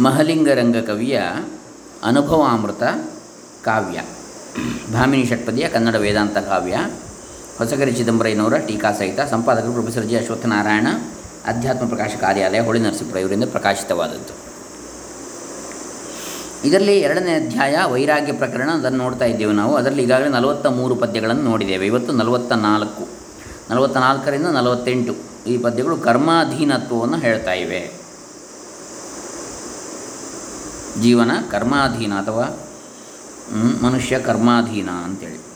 ಮಹಲಿಂಗರಂಗ ಕವಿಯ ಅನುಭವಾಮೃತ ಕಾವ್ಯ. ಭಾಮಿನಿ ಷಟ್ಪದಿಯ ಕನ್ನಡ ವೇದಾಂತ ಕಾವ್ಯ. ಹೊಸಗರಿ ಚಿದಂಬರಯ್ಯನವರ ಟೀಕಾ ಸಹಿತ ಸಂಪಾದಕರು ಪ್ರೊಫೆಸರ್ ಜಿ ಅಶ್ವತ್ಥನಾರಾಯಣ, ಅಧ್ಯಾತ್ಮ ಪ್ರಕಾಶ ಕಾರ್ಯಾಲಯ ಹೊಳಿ ನರಸೀಪುರ ಇವರಿಂದ ಪ್ರಕಾಶಿತವಾದದ್ದು. ಇದರಲ್ಲಿ ಎರಡನೇ ಅಧ್ಯಾಯ ವೈರಾಗ್ಯ ಪ್ರಕರಣ ಅದನ್ನು ನೋಡ್ತಾ ಇದ್ದೇವೆ ನಾವು. ಅದರಲ್ಲಿ ಈಗಾಗಲೇ ನಲವತ್ತ ಮೂರು ಪದ್ಯಗಳನ್ನು ನೋಡಿದ್ದೇವೆ. ಇವತ್ತು ನಲವತ್ತ ನಾಲ್ಕು ನಲವತ್ತ ನಾಲ್ಕರಿಂದ ನಲವತ್ತೆಂಟು ಈ ಪದ್ಯಗಳು ಕರ್ಮಾಧೀನತ್ವವನ್ನು ಹೇಳ್ತಾ ಇವೆ. ಜೀವನ ಕರ್ಮಾಧೀನ ಅಥವಾ ಮನುಷ್ಯ ಕರ್ಮಾಧೀನ ಅಂತೇಳಿ.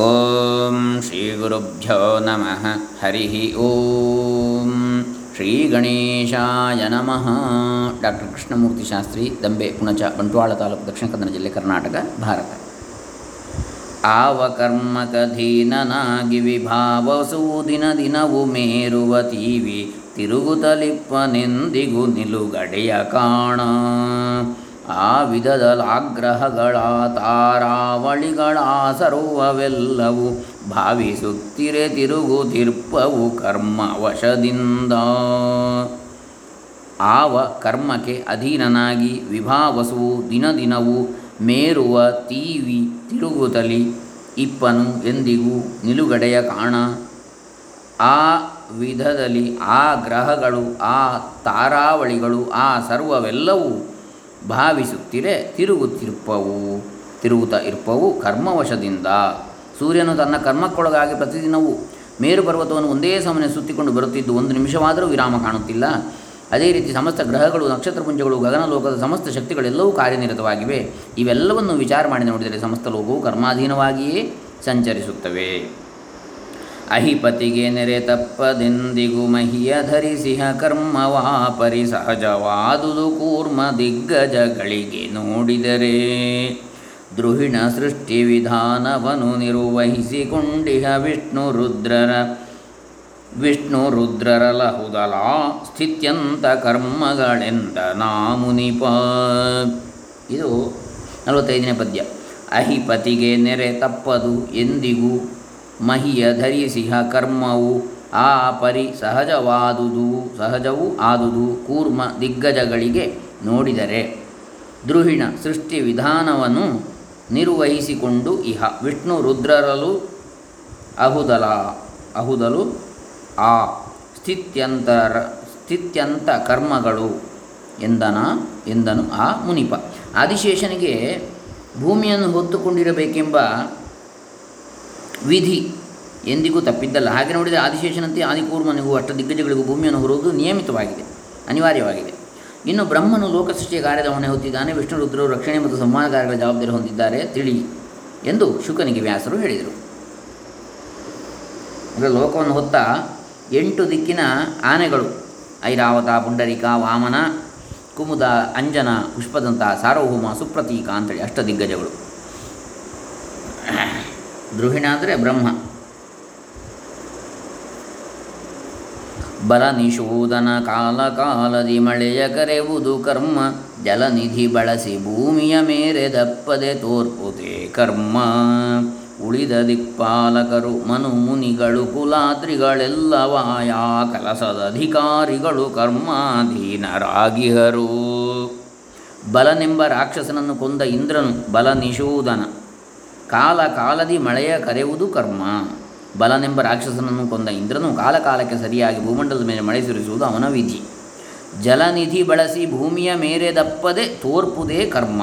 ಓಂ ಶ್ರೀ ಗುರುಭ್ಯೋ ನಮಃ. ಹರಿ ಓಂ ಶ್ರೀ ಗಣೇಶಾಯ ನಮಃ. ಡಾಕ್ಟರ್ ಕೃಷ್ಣಮೂರ್ತಿ ಶಾಸ್ತ್ರಿ, ದಂಬೆ, ಪುಣಚ, ಬಂಟ್ವಾಳ ತಾಲೂಕು, ದಕ್ಷಿಣ ಕನ್ನಡ ಜಿಲ್ಲೆ ಕರ್ನಾಟಕ, ಭಾರತ. ಆವ ಕರ್ಮಕಧೀನನಾಗಿ ವಿಭಾವಸು ದಿನ ದಿನವು ಮೇರುವ ತೀವಿ. ತಿರುಗುತ್ತಲಿಪ್ಪನೆಂದಿಗೂ ನಿಲುಗಡೆಯ ಕಾಣ. ಆ ವಿಧದಲಾಗ್ರಹಗಳ ತಾರಾವಳಿಗಳ ಸರ್ವವೆಲ್ಲವೂ ಭಾವಿಸುತ್ತಿರೆ ತಿರುಗುತಿರ್ಪವು ಕರ್ಮ ವಶದಿಂದ ಆವ ಕರ್ಮಕ್ಕೆ ಅಧೀನನಾಗಿ ವಿಭಾವಸುವು ದಿನ ದಿನವೂ ಮೇರುವ ತೀವಿ ತಿರುಗುತ್ತಲಿ ಇಪ್ಪನು ಎಂದಿಗೂ ನಿಲುಗಡೆಯ ಕಾಣ. ಆ ವಿಧದಲ್ಲಿ ಆ ಗ್ರಹಗಳು, ಆ ತಾರಾವಳಿಗಳು, ಆ ಸರ್ವವೆಲ್ಲವೂ ಭಾವಿಸುತ್ತಿರೆ ತಿರುಗುತ್ತಿರುಪವು ತಿರುಗುತ್ತಾ ಇರ್ಪವು ಕರ್ಮವಶದಿಂದ. ಸೂರ್ಯನು ತನ್ನ ಕರ್ಮಕ್ಕೊಳಗಾಗಿ ಪ್ರತಿದಿನವೂ ಮೇರು ಪರ್ವತವನ್ನು ಒಂದೇ ಸಮನೆ ಸುತ್ತಿಕೊಂಡು ಬರುತ್ತಿದ್ದು, ಒಂದು ನಿಮಿಷವಾದರೂ ವಿರಾಮ ಕಾಣುತ್ತಿಲ್ಲ. ಅದೇ ರೀತಿ ಸಮಸ್ತ ಗ್ರಹಗಳು, ನಕ್ಷತ್ರಪುಂಜಗಳು, ಗಗನಲೋಕದ ಸಮಸ್ತ ಶಕ್ತಿಗಳೆಲ್ಲವೂ ಕಾರ್ಯನಿರತವಾಗಿವೆ. ಇವೆಲ್ಲವನ್ನು ವಿಚಾರ ಮಾಡಿ ನೋಡಿದರೆ ಸಮಸ್ತ ಲೋಕವು ಕರ್ಮಾಧೀನವಾಗಿಯೇ ಸಂಚರಿಸುತ್ತವೆ. ಅಹಿಪತಿಗೆ ನೆರೆ ತಪ್ಪದೆಂದಿಗೂ ಮಹಿಯ ಧರಿಸಿಹ ಕರ್ಮವಾ ಪರಿ ಸಹಜವಾದುದು ಕೂರ್ಮ ದಿಗ್ಗಜಗಳಿಗೆ ನೋಡಿದರೆ. ದ್ರುಹಿಣ ಸೃಷ್ಟಿ ವಿಧಾನವನು ನಿರ್ವಹಿಸಿಕೊಂಡಿಹ ವಿಷ್ಣು ರುದ್ರರ ವಿಷ್ಣು ರುದ್ರರ ಲಹುದಲ ಸ್ಥಿತ್ಯಂತ ಕರ್ಮಗಳೆಂದ ನಾಮುನಿಪ ಇದು ನಲವತ್ತೈದನೇ ಪದ್ಯ. ಅಹಿಪತಿಗೆ ನೆರೆ ತಪ್ಪದು ಎಂದಿಗೂ ಮಹಿಯ ಧರಿಸಿಹ ಕರ್ಮವು ಆ ಪರಿ ಸಹಜವಾದುದು, ಸಹಜವೂ ಆದುದು ಕೂರ್ಮ ದಿಗ್ಗಜಗಳಿಗೆ ನೋಡಿದರೆ. ದ್ರುಹಿಣ ಸೃಷ್ಟಿ ವಿಧಾನವನ್ನು ನಿರ್ವಹಿಸಿಕೊಂಡು ಇಹ. ವಿಷ್ಣು ರುದ್ರರಲು ಅಹುದಲ, ಅಹುದಲು ಆ ಸ್ಥಿತ್ಯಂತರ, ಸ್ಥಿತ್ಯಂತ ಕರ್ಮಗಳು ಎಂದನ, ಎಂದನು ಆ ಮುನಿಪ. ಆದಿಶೇಷನಿಗೆ ಭೂಮಿಯನ್ನು ಹೊತ್ತುಕೊಂಡಿರಬೇಕೆಂಬ ವಿಧಿ ಎಂದಿಗೂ ತಪ್ಪಿದ್ದಲ್ಲ. ಹಾಗೆ ನೋಡಿದರೆ ಆದಿಶೇಷನಂತೆ ಆದಿಕೂರ್ಮನಿಗೂ ಅಷ್ಟ ದಿಗ್ಗಜಗಳಿಗೂ ಭೂಮಿಯನ್ನು ಹೊರುವುದು ನಿಯಮಿತವಾಗಿದೆ, ಅನಿವಾರ್ಯವಾಗಿದೆ. ಇನ್ನು ಬ್ರಹ್ಮನು ಲೋಕಸೃಷ್ಟಿಯ ಕಾರ್ಯದ ಹೊಣೆ ಹೊತ್ತಿದ್ದಾನೆ. ವಿಷ್ಣು ರುದ್ರರು ರಕ್ಷಣೆ ಮತ್ತು ಸಂಹಾರ ಕಾರ್ಯಗಳ ಜವಾಬ್ದಾರಿ ಹೊಂದಿದ್ದಾರೆ. ತಿಳಿ ಎಂದು ಶುಕನಿಗೆ ವ್ಯಾಸರು ಹೇಳಿದರು. ಅಂದರೆ ಲೋಕವನ್ನು ಹೊತ್ತ ಎಂಟು ದಿಕ್ಕಿನ ಆನೆಗಳು, ಐರಾವತ, ಪುಂಡರಿಕ, ವಾಮನ, ಕುಮುದ, ಅಂಜನ ಪುಷ್ಪದಂತಹ ಸಾರ್ವಭೌಮ, ಸುಪ್ರತೀಕ ಅಂತೇಳಿ ಅಷ್ಟ ದಿಗ್ಗಜಗಳು. ದ್ರುಹಿಣ ಅಂದರೆ ಬ್ರಹ್ಮ. ಬಲ ನಿಶೋಧನ ಕಾಲ ಕಾಲದಿ ಮಳೆಯ ಕರೆವುದು ಕರ್ಮ. ಜಲನಿಧಿ ಬಳಸಿ ಭೂಮಿಯ ಮೇರೆ ದಪ್ಪದೆ ತೋರ್ಪುತೆ ಕರ್ಮ. ಉಳಿದ ದಿಕ್ಪಾಲಕರು, ಮನು ಮುನಿಗಳು ಕುಲಾದ್ರಿಗಳೆಲ್ಲವಾಯಾ ಕಲಸದ ಅಧಿಕಾರಿಗಳು, ಕರ್ಮಾಧೀನರಾಗಿಹರು. ಬಲನೆಂಬ ರಾಕ್ಷಸನನ್ನು ಕೊಂದ ಇಂದ್ರನು ಬಲ ನಿಶೋಧನ ಕಾಲ ಕಾಲದಿ ಮಳೆಯ ಕರೆಯುವುದು ಕರ್ಮ. ಬಲನೆಂಬ ರಾಕ್ಷಸನನ್ನು ಕೊಂದ ಇಂದ್ರನು ಕಾಲಕಾಲಕ್ಕೆ ಸರಿಯಾಗಿ ಭೂಮಂಡಲದ ಮೇಲೆ ಮಳೆ ಸುರಿಸುವುದು ಅವನ ವಿಧಿ. ಜಲನಿಧಿ ಬಳಸಿ ಭೂಮಿಯ ಮೇರೆ ದಪ್ಪದೆ ತೋರ್ಪುದೇ ಕರ್ಮ.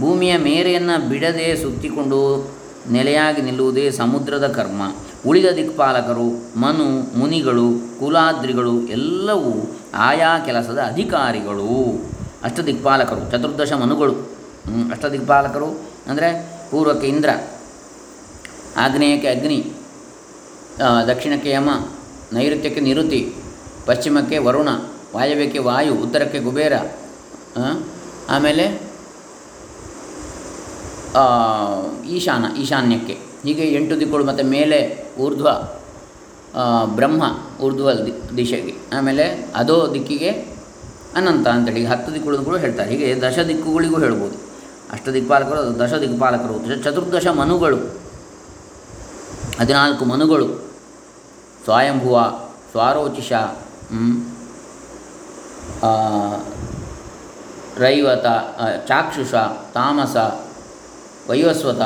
ಭೂಮಿಯ ಮೇರೆಯನ್ನು ಬಿಡದೆ ಸುತ್ತಿಕೊಂಡು ನೆಲೆಯಾಗಿ ನಿಲ್ಲುವುದೇ ಸಮುದ್ರದ ಕರ್ಮ. ಉಳಿದ ದಿಕ್ಪಾಲಕರು, ಮನು, ಮುನಿಗಳು, ಕುಲಾದ್ರಿಗಳು ಎಲ್ಲವೂ ಆಯಾ ಕೆಲಸದ ಅಧಿಕಾರಿಗಳು. ಅಷ್ಟ ದಿಕ್ಪಾಲಕರು ಚತುರ್ದಶ ಮನುಗಳು. ಅಷ್ಟ ದಿಕ್ಪಾಲಕರು ಅಂದರೆ ಪೂರ್ವಕ್ಕೆ ಇಂದ್ರ, ಆಗ್ನೇಯಕ್ಕೆ ಅಗ್ನಿ ದಕ್ಷಿಣಕ್ಕೆ ಯಮ, ನೈಋತ್ಯಕ್ಕೆ ನಿರುತಿ, ಪಶ್ಚಿಮಕ್ಕೆ ವರುಣ, ವಾಯವ್ಯಕ್ಕೆ ವಾಯು, ಉತ್ತರಕ್ಕೆ ಕುಬೇರ ಆಮೇಲೆ ಈಶಾನ, ಈಶಾನ್ಯಕ್ಕೆ. ಹೀಗೆ ಎಂಟು ದಿಕ್ಕುಗಳು ಮತ್ತು ಮೇಲೆ ಊರ್ಧ್ವ ಬ್ರಹ್ಮ ಊರ್ಧ್ವ ದಿಶೆಗೆ. ಆಮೇಲೆ ಅದೋ ದಿಕ್ಕಿಗೆ ಅನಂತ ಅಂತೇಳಿ ಹತ್ತು ದಿಕ್ಕುಗಳು ಕೂಡ ಹೇಳ್ತಾರೆ. ಹೀಗೆ ದಶ ದಿಕ್ಕುಗಳಿಗೂ ಹೇಳ್ಬೋದು. ಅಷ್ಟ ದಿಕ್ಪಾಲಕರು ಅದು ದಶ ದಿಕ್ಪಾಲಕರು ಚತುರ್ದಶ ಮನುಗಳು, ಹದಿನಾಲ್ಕು ಮನುಗಳು, ಸ್ವಯಂಭುವ, ಸ್ವಾರೋಚಿಷ ರೈವತ ಚಾಕ್ಷುಷ, ತಾಮಸ, ವೈವಸ್ವತ,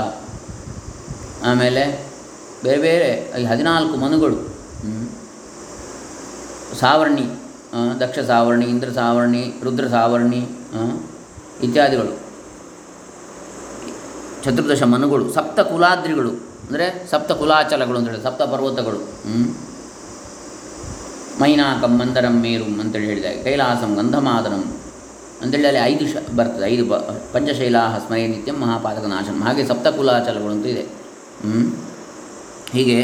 ಆಮೇಲೆ ಬೇರೆ ಬೇರೆ ಈ ಹದಿನಾಲ್ಕು ಮನುಗಳು. ಸಾವರ್ಣಿ ದಕ್ಷ ಸಾವರ್ಣಿ, ಇಂದ್ರ ಸಾವರ್ಣಿ, ರುದ್ರ ಸಾವರ್ಣಿ ಇತ್ಯಾದಿಗಳು ಚತುರ್ದಶ ಮನುಗಳು, ಸಪ್ತ ಕುಲಾದ್ರಿಗಳು, ಅಂದರೆ ಸಪ್ತ ಕುಲಾಚಲಗಳು ಅಂತೇಳಿ ಸಪ್ತ ಪರ್ವತಗಳು. ಮೈನಾಕಂ, ಮಂದರಂ, ಮೇರುಂ ಅಂತೇಳಿ ಹೇಳಿದಾಗ ಕೈಲಾಸಂ, ಗಂಧಮಾದರಂ ಅಂತೇಳಿ ಅಲ್ಲಿ ಐದು ಶ, ಬರ್ತದೆ, ಐದು ಬ ಪಂಚಶೈಲಾಹ ಸ್ಮರೇ ನಿತ್ಯಂ ಮಹಾಪಾತಕ ನಾಶನಂ ಹಾಗೆ ಸಪ್ತಕುಲಾಚಲಗಳು ಅಂತ ಇದೆ. ಹೀಗೆ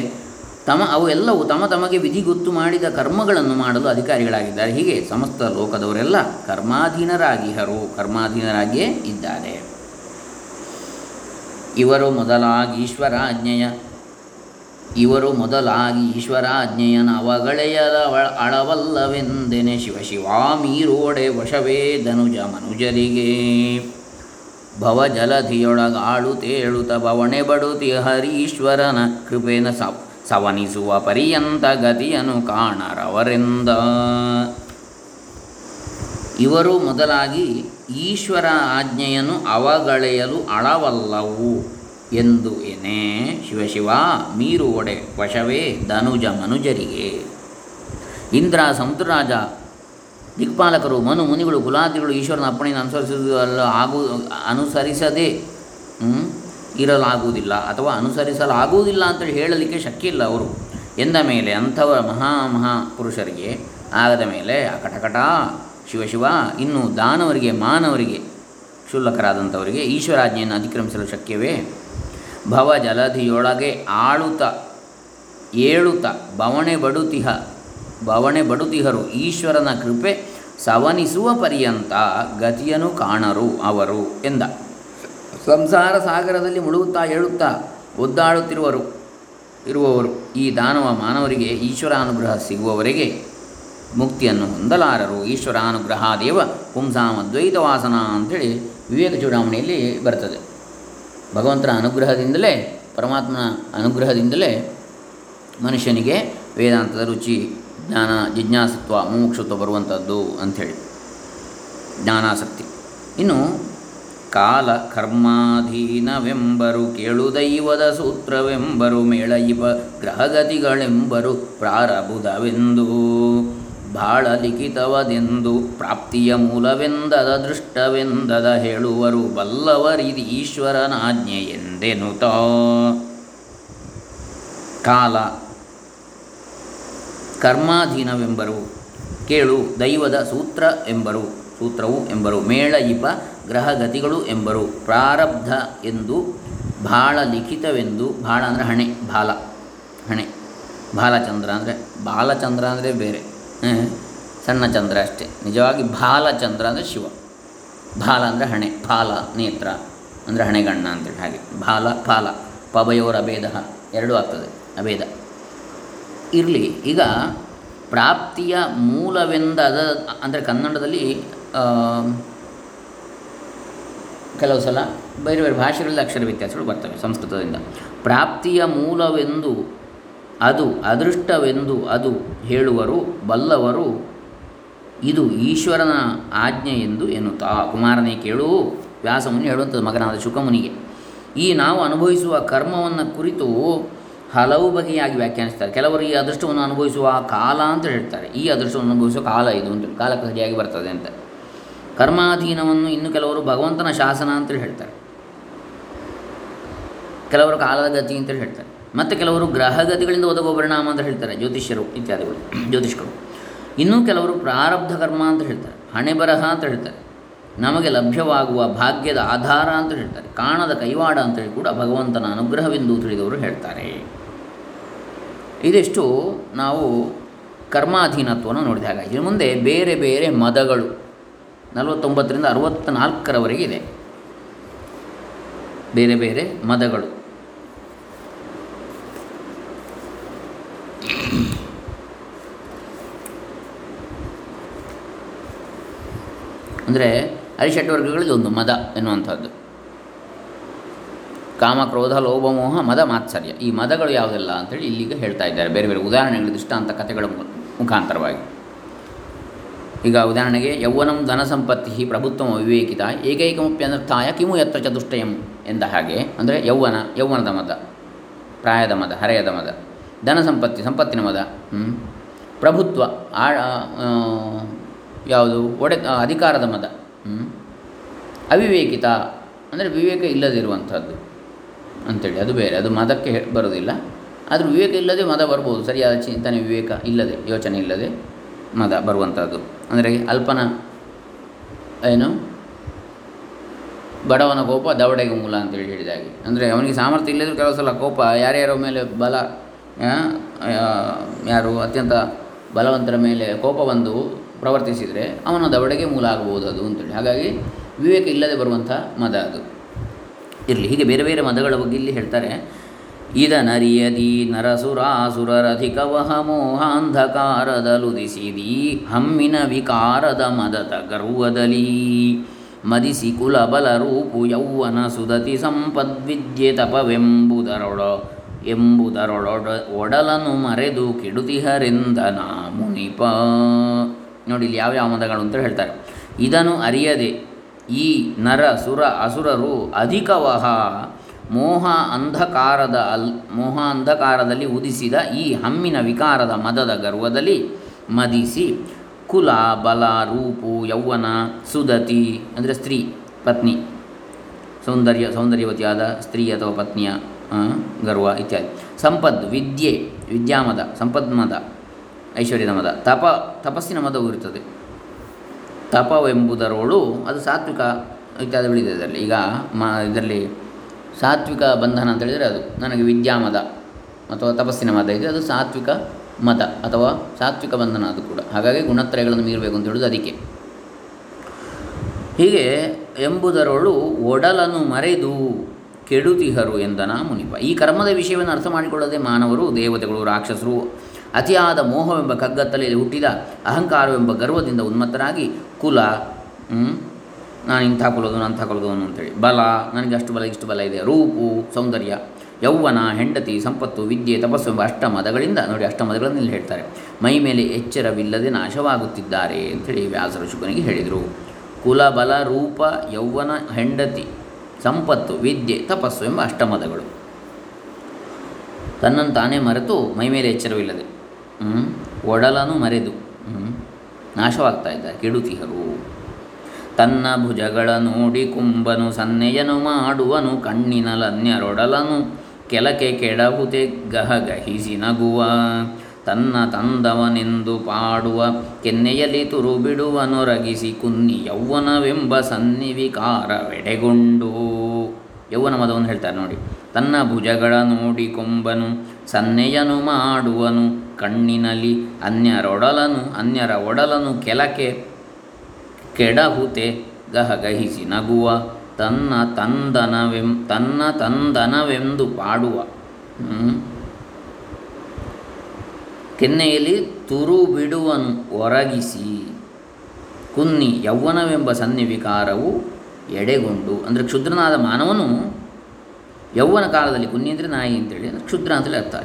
ತಮ, ಅವು ಎಲ್ಲವೂ ತಮ ತಮಗೆ ವಿಧಿ ಗೊತ್ತು ಮಾಡಿದ ಕರ್ಮಗಳನ್ನು ಮಾಡಲು ಅಧಿಕಾರಿಗಳಾಗಿದ್ದಾರೆ ಹೀಗೆ ಸಮಸ್ತ ಲೋಕದವರೆಲ್ಲ ಕರ್ಮಾಧೀನರಾಗಿಹರು ಕರ್ಮಾಧೀನರಾಗಿಯೇ ಇದ್ದಾರೆ ಇವರು ಮೊದಲಾಗಿ ಈಶ್ವರಾಜ್ಞೆಯ, ಇವರು ಮೊದಲಾಗಿ ಈಶ್ವರಾಜ್ಞೆಯನ ಅವಗಳೆಯದ ಅವ- ಅಳವಲ್ಲವೆಂದೆನೆ ಶಿವ ಶಿವಾಮೀರೋಡೆ ವಶವೇ ಧನುಜ ಮನುಜರಿಗೆ. ಭವ ಜಲಧಿಯೊಳಗಾಳು ತೇಳುತ ಬವಣೆ ಬಡುತಿ ಹರೀಶ್ವರನ ಕೃಪೇನ ಸವ್, ಸವನಿಸುವ ಪರ್ಯಂತ ಗತಿಯನ್ನು ಕಾಣರವರೆಂದ. ಇವರು ಮೊದಲಾಗಿ ಈಶ್ವರ ಆಜ್ಞೆಯನ್ನು ಅವಗಳೆಯಲು ಅಳವಲ್ಲವು ಎಂದು ಏನೇ ಶಿವಶಿವ, ಮೀರು ಒಡೆ, ವಶವೇ ಧನುಜ ಮನುಜರಿಗೆ. ಇಂದ್ರ ಸಮುದ್ರರಾಜ ದಿಕ್ಪಾಲಕರು, ಮನು, ಮುನಿಗಳು, ಕುಲಾದಿಗಳು ಈಶ್ವರನ ಅಪ್ಪಣೆಯನ್ನು ಅನುಸರಿಸುವುದಲ್ಲ ಆಗು, ಅನುಸರಿಸದೇ ಇರಲಾಗುವುದಿಲ್ಲ ಅಥವಾ ಅನುಸರಿಸಲಾಗುವುದಿಲ್ಲ ಅಂತೇಳಿ ಹೇಳಲಿಕ್ಕೆ ಶಕ್ಯ ಇಲ್ಲ ಅವರು. ಎಂದ ಮೇಲೆ ಅಂಥವ ಮಹಾ ಮಹಾ ಪುರುಷರಿಗೆ, ಆಗದ ಮೇಲೆ ಅಕಟಕಟ ಕಟಕಟ ಶಿವಶಿವ, ಇನ್ನು ದಾನವರಿಗೆ, ಮಾನವರಿಗೆ ಕ್ಷುಲ್ಲಕರಾದಂಥವರಿಗೆ ಈಶ್ವರಾಜ್ಞೆಯನ್ನು ಅತಿಕ್ರಮಿಸಲು ಶಕ್ಯವೇ? ಭವ ಜಲಧಿಯೊಳಗೆ ಆಳುತ, ಏಳುತ ಬವಣೆ ಬಡುತಿಹ ಬವಣೆ ಬಡುತಿಹರು ಈಶ್ವರನ ಕೃಪೆ ಸವನಿಸುವ ಪರ್ಯಂತ ಗತಿಯನ್ನು ಕಾಣರು ಅವರು ಎಂದ. ಸಂಸಾರ ಸಾಗರದಲ್ಲಿ ಮುಳುಗುತ್ತಾ ಏಳುತ್ತಾ ಒದ್ದಾಡುತ್ತಿರುವರು, ಇರುವವರು ಈ ದಾನವ ಮಾನವರಿಗೆ ಈಶ್ವರ ಅನುಗ್ರಹ ಸಿಗುವವರೆಗೆ ಮುಕ್ತಿಯನ್ನು ಹೊಂದಲಾರರು. ಈಶ್ವರಾನುಗ್ರಹ ದೇವ ಪುಂಸಾಂ ಅದ್ವೈತ ವಾಸನ ಅಂಥೇಳಿ ವಿವೇಕ ಚೂಡಾಮಣಿಯಲ್ಲಿ ಬರ್ತದೆ. ಭಗವಂತನ ಅನುಗ್ರಹದಿಂದಲೇ, ಪರಮಾತ್ಮನ ಅನುಗ್ರಹದಿಂದಲೇ ಮನುಷ್ಯನಿಗೆ ವೇದಾಂತದ ರುಚಿ, ಜ್ಞಾನ, ಜಿಜ್ಞಾಸತ್ವ, ಮುಮುಕ್ಷತ್ವ ಬರುವಂಥದ್ದು ಅಂಥೇಳಿ. ಜ್ಞಾನಾಸಕ್ತಿ. ಇನ್ನು ಕಾಲ ಕರ್ಮಾಧೀನವೆಂಬರು ಕೇಳು ದೈವದ ಸೂತ್ರವೆಂಬರು ಮೇಳಯಿಪ ಗ್ರಹಗತಿಗಳೆಂಬರು ಪ್ರಾರಬುಧವೆಂದು ಬಾಳ ಲಿಖಿತವದೆಂದು ಪ್ರಾಪ್ತಿಯ ಮೂಲವೆಂದದ ದೃಷ್ಟವೆಂದದ ಹೇಳುವರು, ಬಲ್ಲವರಿದು ಈಶ್ವರನಾಜ್ಞೆ ಎಂದೆನುತ ಕಾಲ ಕರ್ಮಾಧೀನವೆಂಬರು ಕೇಳು, ದೈವದ ಸೂತ್ರ ಎಂಬರು, ಸೂತ್ರವು ಎಂಬರು, ಮೇಳ, ಇಪ ಗ್ರಹಗತಿಗಳು ಎಂಬರು, ಪ್ರಾರಬ್ಧ ಎಂದು ಭಾಳ ಲಿಖಿತವೆಂದು, ಭಾಳ ಅಂದರೆ ಹಣೆ, ಬಾಲ, ಹಣೆ, ಬಾಲಚಂದ್ರ ಅಂದರೆ ಬಾಲಚಂದ್ರ ಅಂದರೆ ಬೇರೆ. ಸಣ್ಣ ಚಂದ್ರ ಅಷ್ಟೇ. ನಿಜವಾಗಿ ಭಾಲ ಚಂದ್ರ ಅಂದರೆ ಶಿವ. ಭಾಲ ಅಂದರೆ ಹಣೆ. ಫಾಲ ನೇತ್ರ ಅಂದರೆ ಹಣೆಗಣ್ಣ ಅಂತೇಳಿ ಹಾಗೆ. ಬಾಲ ಫಾಲ ಪಬಯೋರ ಅಭೇದ ಎರಡೂ ಆಗ್ತದೆ. ಅಭೇದ. ಇರಲಿ, ಈಗ ಪ್ರಾಪ್ತಿಯ ಮೂಲವೆಂದ ಅಂದರೆ ಕನ್ನಡದಲ್ಲಿ ಕೆಲವು ಸಲ ಬೇರೆ ಬೇರೆ ಭಾಷೆಗಳಲ್ಲಿ ಅಕ್ಷರ ವ್ಯತ್ಯಾಸಗಳು ಬರ್ತವೆ ಸಂಸ್ಕೃತದಿಂದ. ಪ್ರಾಪ್ತಿಯ ಮೂಲವೆಂದು ಅದು ಅದೃಷ್ಟವೆಂದು ಅದು ಹೇಳುವರು, ಬಲ್ಲವರು ಇದು ಈಶ್ವರನ ಆಜ್ಞೆ ಎಂದು ಎನ್ನುತ್ತಾ. ಕುಮಾರನೇ ಕೇಳು, ವ್ಯಾಸಮುನಿ ಹೇಳುವಂಥದ್ದು ಮಗನಾದ ಶುಕಮುನಿಗೆ. ಈ ನಾವು ಅನುಭವಿಸುವ ಕರ್ಮವನ್ನು ಕುರಿತು ಹಲವು ಬಗೆಯಾಗಿ ವ್ಯಾಖ್ಯಾನಿಸ್ತಾರೆ. ಕೆಲವರು ಈ ಅದೃಷ್ಟವನ್ನು ಅನುಭವಿಸುವ ಕಾಲ ಅಂತ ಹೇಳ್ತಾರೆ. ಈ ಅದೃಷ್ಟವನ್ನು ಅನುಭವಿಸುವ ಕಾಲ ಇದು ಅಂತ ಕಾಲಕ್ಕೆ ಸರಿಯಾಗಿ ಬರ್ತದೆ ಅಂತ. ಕರ್ಮಾಧೀನವನ್ನು ಇನ್ನು ಕೆಲವರು ಭಗವಂತನ ಶಾಸನ ಅಂತೇಳಿ ಹೇಳ್ತಾರೆ. ಕೆಲವರು ಕಾಲದ ಗತಿ ಅಂತೇಳಿ ಹೇಳ್ತಾರೆ. ಮತ್ತು ಕೆಲವರು ಗ್ರಹಗತಿಗಳಿಂದ ಒದಗುವ ಪರಿಣಾಮ ಅಂತ ಹೇಳ್ತಾರೆ, ಜ್ಯೋತಿಷ್ಯರು ಇತ್ಯಾದಿಗಳು, ಜ್ಯೋತಿಷ್ಕರು. ಇನ್ನೂ ಕೆಲವರು ಪ್ರಾರಬ್ಧ ಕರ್ಮ ಅಂತ ಹೇಳ್ತಾರೆ ಹಣೆ ಬರಹ ಅಂತ ಹೇಳ್ತಾರೆ, ನಮಗೆ ಲಭ್ಯವಾಗುವ ಭಾಗ್ಯದ ಆಧಾರ ಅಂತ ಹೇಳ್ತಾರೆ, ಕಾಣದ ಕೈವಾಡ ಅಂತೇಳಿ ಕೂಡ ಭಗವಂತನ ಅನುಗ್ರಹವೆಂದು ತಿಳಿದವರು ಹೇಳ್ತಾರೆ. ಇದಿಷ್ಟು ನಾವು ಕರ್ಮಾಧೀನತ್ವವನ್ನು ನೋಡಿದ ಹಾಗೆ. ಇನ್ನು ಮುಂದೆ ಬೇರೆ ಬೇರೆ ಮದಗಳು, ನಲವತ್ತೊಂಬತ್ತರಿಂದ ಅರವತ್ತ್ನಾಲ್ಕರವರೆಗೆ ಇದೆ. ಬೇರೆ ಬೇರೆ ಮದಗಳು. ಅಂದರೆ ಅರಿಷಟ್ವರ್ಗಗಳಲ್ಲಿ ಒಂದು ಮದ ಎನ್ನುವಂಥದ್ದು. ಕಾಮ, ಕ್ರೋಧ, ಲೋಭ, ಮೋಹ, ಮದ, ಮಾತ್ಸರ್ಯ. ಈ ಮದಗಳು ಯಾವುದೆಲ್ಲ ಅಂತೇಳಿ ಇಲ್ಲಿಗೆ ಹೇಳ್ತಾ ಇದ್ದಾರೆ. ಬೇರೆ ಬೇರೆ ಉದಾಹರಣೆಗಳು, ದೃಷ್ಟಾಂತ ಕಥೆಗಳ ಮುಖಾಂತರವಾಗಿ. ಈಗ ಉದಾಹರಣೆಗೆ, ಯೌವನಂ ಧನ ಸಂಪತ್ತಿ ಪ್ರಭುತ್ವ ಅವಿವೇಕಿತ ಏಕೈಕಮಪ್ಯನರ್ಥಾಯ ಕಿಮು ಯತ್ರ ಚತುಷ್ಟಯಂ ಎಂದ ಹಾಗೆ, ಅಂದರೆ ಯೌವನ, ಯೌವನದ ಮದ, ಪ್ರಾಯದ ಮದ, ಹರೆಯದ ಮದ. ಧನ ಸಂಪತ್ತಿ, ಸಂಪತ್ತಿನ ಮದ, ಹ್ಮ್. ಪ್ರಭುತ್ವ, ಆ ಯಾವುದು? ಒಡೆ ಅಧಿಕಾರದ ಮದ, ಹ್ಮ್. ಅವಿವೇಕಿತ, ಅಂದರೆ ವಿವೇಕ ಇಲ್ಲದಿರುವಂಥದ್ದು ಅಂಥೇಳಿ ಅದು ಬೇರೆ, ಅದು ಮದಕ್ಕೆ ಬರೋದಿಲ್ಲ ಆದರೂ ವಿವೇಕ ಇಲ್ಲದೆ ಮದ ಬರ್ಬೋದು. ಸರಿಯಾದ ಚಿಂತನೆ, ವಿವೇಕ ಇಲ್ಲದೆ, ಯೋಚನೆ ಇಲ್ಲದೆ ಮದ ಬರುವಂಥದ್ದು. ಅಂದರೆ ಅಲ್ಪನ, ಏನು? ಬಡವನ ಕೋಪ ದವಡೆಗೆ ಮೂಲ ಅಂತೇಳಿ ಹೇಳಿದಾಗೆ ಅಂದರೆ ಅವನಿಗೆ ಸಾಮರ್ಥ್ಯ ಇಲ್ಲದರೂ ಕೆಲವು ಸಲ ಕೋಪ, ಯಾರ್ಯಾರ ಮೇಲೆ ಬಲ ಯಾರು ಅತ್ಯಂತ ಬಲವಂತರ ಮೇಲೆ ಕೋಪ ಬಂದು ಪ್ರವರ್ತಿಸಿದರೆ ಅವನ ದವಡೆಗೆ ಮೂಲ ಆಗಬಹುದು ಅದು ಅಂತೇಳಿ. ಹಾಗಾಗಿ ವಿವೇಕ ಇಲ್ಲದೆ ಬರುವಂಥ ಮದ ಅದು. ಇರಲಿ, ಹೀಗೆ ಬೇರೆ ಬೇರೆ ಮದಗಳ ಬಗ್ಗೆ ಇಲ್ಲಿ ಹೇಳ್ತಾರೆ. ಇದನರಿಯದಿ ನರಸುರಾಸುರರಧಿಕವಹ ಮೋಹಾಂಧಕಾರದಲುದಿಸಿದಿ ಹಮ್ಮಿನ ವಿಕಾರದ ಮದತ ಗರ್ವದಲಿ ಮದಿಸಿ ಕುಲಬಲ ರೂಪು ಯೌವನ ಸುದತಿ ಸಂಪದ್ವಿದ್ಯೆ ತಪವೆಂಬುದರೊಡ ಎಂಬುದರೊಡ ಒಡಲನು ಮರೆದು ಕೆಡುತಿಹರೆಂದನ ಮುನಿಪ ನೋಡಿ ಇಲ್ಲಿ ಯಾವ್ಯಾವ ಮದಗಳು ಅಂತ ಹೇಳ್ತಾರೆ. ಇದನ್ನು ಅರಿಯದೆ ಈ ನರ, ಸುರ, ಅಸುರರು ಅಧಿಕವಹ ಮೋಹ ಅಂಧಕಾರದ ಅಲ್, ಮೋಹ ಅಂಧಕಾರದಲ್ಲಿ ಉದಿಸಿದ ಈ ಹಮ್ಮಿನ ವಿಕಾರದ ಮದದ ಗರ್ವದಲ್ಲಿ ಮದಿಸಿ ಕುಲ, ಬಲ, ರೂಪು, ಯೌವನ, ಸುದತಿ ಅಂದರೆ ಸ್ತ್ರೀ, ಪತ್ನಿ. ಸೌಂದರ್ಯ, ಸೌಂದರ್ಯವತಿಯಾದ ಸ್ತ್ರೀ ಅಥವಾ ಪತ್ನಿಯ ಗರ್ವ ಇತ್ಯಾದಿ. ಸಂಪದ್, ವಿದ್ಯೆ, ವಿದ್ಯಾಮದ, ಸಂಪನ್ಮದ, ಐಶ್ವರ್ಯದ ಮದ. ತಪ, ತಪಸ್ಸಿನ ಮದವು ಇರುತ್ತದೆ ತಪವೆಂಬುದರೋಳು ಅದು ಸಾತ್ವಿಕ ಇತ್ಯಾದಿ ಬೆಳಿದೆ ಇದರಲ್ಲಿ. ಈಗ ಮ, ಇದರಲ್ಲಿ ಸಾತ್ವಿಕ ಬಂಧನ ಅಂತ ಹೇಳಿದರೆ ಅದು. ನನಗೆ ವಿದ್ಯಾಮದ ಅಥವಾ ತಪಸ್ಸಿನ ಮದ ಇದೆ, ಅದು ಸಾತ್ವಿಕ ಮತ ಅಥವಾ ಸಾತ್ವಿಕ ಬಂಧನ ಅದು ಕೂಡ. ಹಾಗಾಗಿ ಗುಣತ್ರಯಗಳನ್ನು ಮೀರಬೇಕು ಅಂತ ಹೇಳೋದು ಅದಕ್ಕೆ. ಹೀಗೆ ಎಂಬುದರೊಳು ಒಡಲನ್ನು ಮರೆದು ಕೆಡುತಿಹರು ಎಂದನ ಮುನಿಪ ಈ ಕರ್ಮದ ವಿಷಯವನ್ನು ಅರ್ಥ ಮಾಡಿಕೊಳ್ಳದೆ ಮಾನವರು, ದೇವತೆಗಳು, ರಾಕ್ಷಸರು, ಅತಿಯಾದ ಮೋಹವೆಂಬ ಕಗ್ಗತ್ತಲೆಯಲ್ಲಿ ಹುಟ್ಟಿದ ಅಹಂಕಾರವೆಂಬ ಗರ್ವದಿಂದ ಉನ್ಮತ್ತರಾಗಿ ಕುಲ ನಾನು ಇಂಥ ಕುಲದವನು, ಅಂಥ ಕುಲದವನು ಅಂತೇಳಿ. ಬಲ, ನನಗೆ ಅಷ್ಟು ಬಲ, ಇಷ್ಟು ಬಲ ಇದೆ. ರೂಪು, ಸೌಂದರ್ಯ, ಯೌವನ, ಹೆಂಡತಿ, ಸಂಪತ್ತು, ವಿದ್ಯೆ, ತಪಸ್ಸು ಎಂಬ ಅಷ್ಟ ಮದಗಳಿಂದ ನೋಡಿ ಅಷ್ಟ ಮದಗಳನ್ನು ಇಲ್ಲಿ ಹೇಳ್ತಾರೆ. ಮೈ ಮೇಲೆ ಎಚ್ಚರವಿಲ್ಲದೆ ನಾಶವಾಗುತ್ತಿದ್ದಾರೆ ಅಂತೇಳಿ ವ್ಯಾಸರ ಶುಕನಿಗೆ ಹೇಳಿದರು. ಕುಲ, ಬಲ, ರೂಪ, ಯೌವನ, ಹೆಂಡತಿ ಸಂಪತ್ತು, ವಿದ್ಯೆ, ತಪಸ್ಸು ಎಂಬ ಅಷ್ಟಮದಗಳು. ತನ್ನನ್ನು ತಾನೇ ಮರೆತು ಮೈ ಮೇಲೆ ಎಚ್ಚರವಿಲ್ಲದೆ ಒಡಲನು ಮರೆದು ನಾಶವಾಗ್ತಾ ಇದ್ದ ಕೆಡುತಿಹರು ತನ್ನ ಭುಜಗಳ ನೋಡಿ ಕುಂಬನು ಸನ್ನೆಯನು ಮಾಡುವನು, ಕಣ್ಣಿನ ಲನ್ಯರೊಡಲನು ಕೆಲಕೆ ಕೆಡಹುತೆ ಗಹಗಹಿಸಿ ನಗುವ. ತನ್ನ ತಂದವನೆಂದು ಪಾಡುವ ಕೆನ್ನೆಯಲ್ಲಿ ತುರು ಬಿಡುವನೊರಗಿಸಿ ಕುನ್ನಿ ಯೌವನವೆಂಬ ಸನ್ನಿವಿಕಾರವೆಡೆಗೊಂಡು ಯೌವನ ಮದವನ್ನು ಹೇಳ್ತಾರೆ ನೋಡಿ, ತನ್ನ ಭುಜಗಳ ನೋಡಿ ಕೊಂಬನು, ಸನ್ನೆಯನು ಮಾಡುವನು, ಕಣ್ಣಿನಲ್ಲಿ ಅನ್ಯರೊಡಲನು ಅನ್ಯರ ಒಡಲನು ಕೆಲಕೆ ಕೆಡಹುತೆ ಗಹಗಹಿಸಿ ನಗುವ, ತನ್ನ ತಂದನವೆಂ, ತನ್ನ ತಂದನವೆಂದು ಪಾಡುವ. ಕೆನ್ನೆಯಲ್ಲಿ ತುರು ಬಿಡುವನು ಒರಗಿಸಿ ಕುನ್ನಿ ಯೌವನವೆಂಬ ಸನ್ನಿವಿಕಾರವು ಎಡೆಗೊಂಡು, ಅಂದರೆ ಕ್ಷುದ್ರನಾದ ಮಾನವನು ಯೌವನ ಕಾಲದಲ್ಲಿ, ಕುನ್ನಿ ಅಂದರೆ ನಾಯಿ ಅಂತೇಳಿ, ಅಂದರೆ ಕ್ಷುದ್ರ ಅಂತೇಳಿ ಅರ್ಥ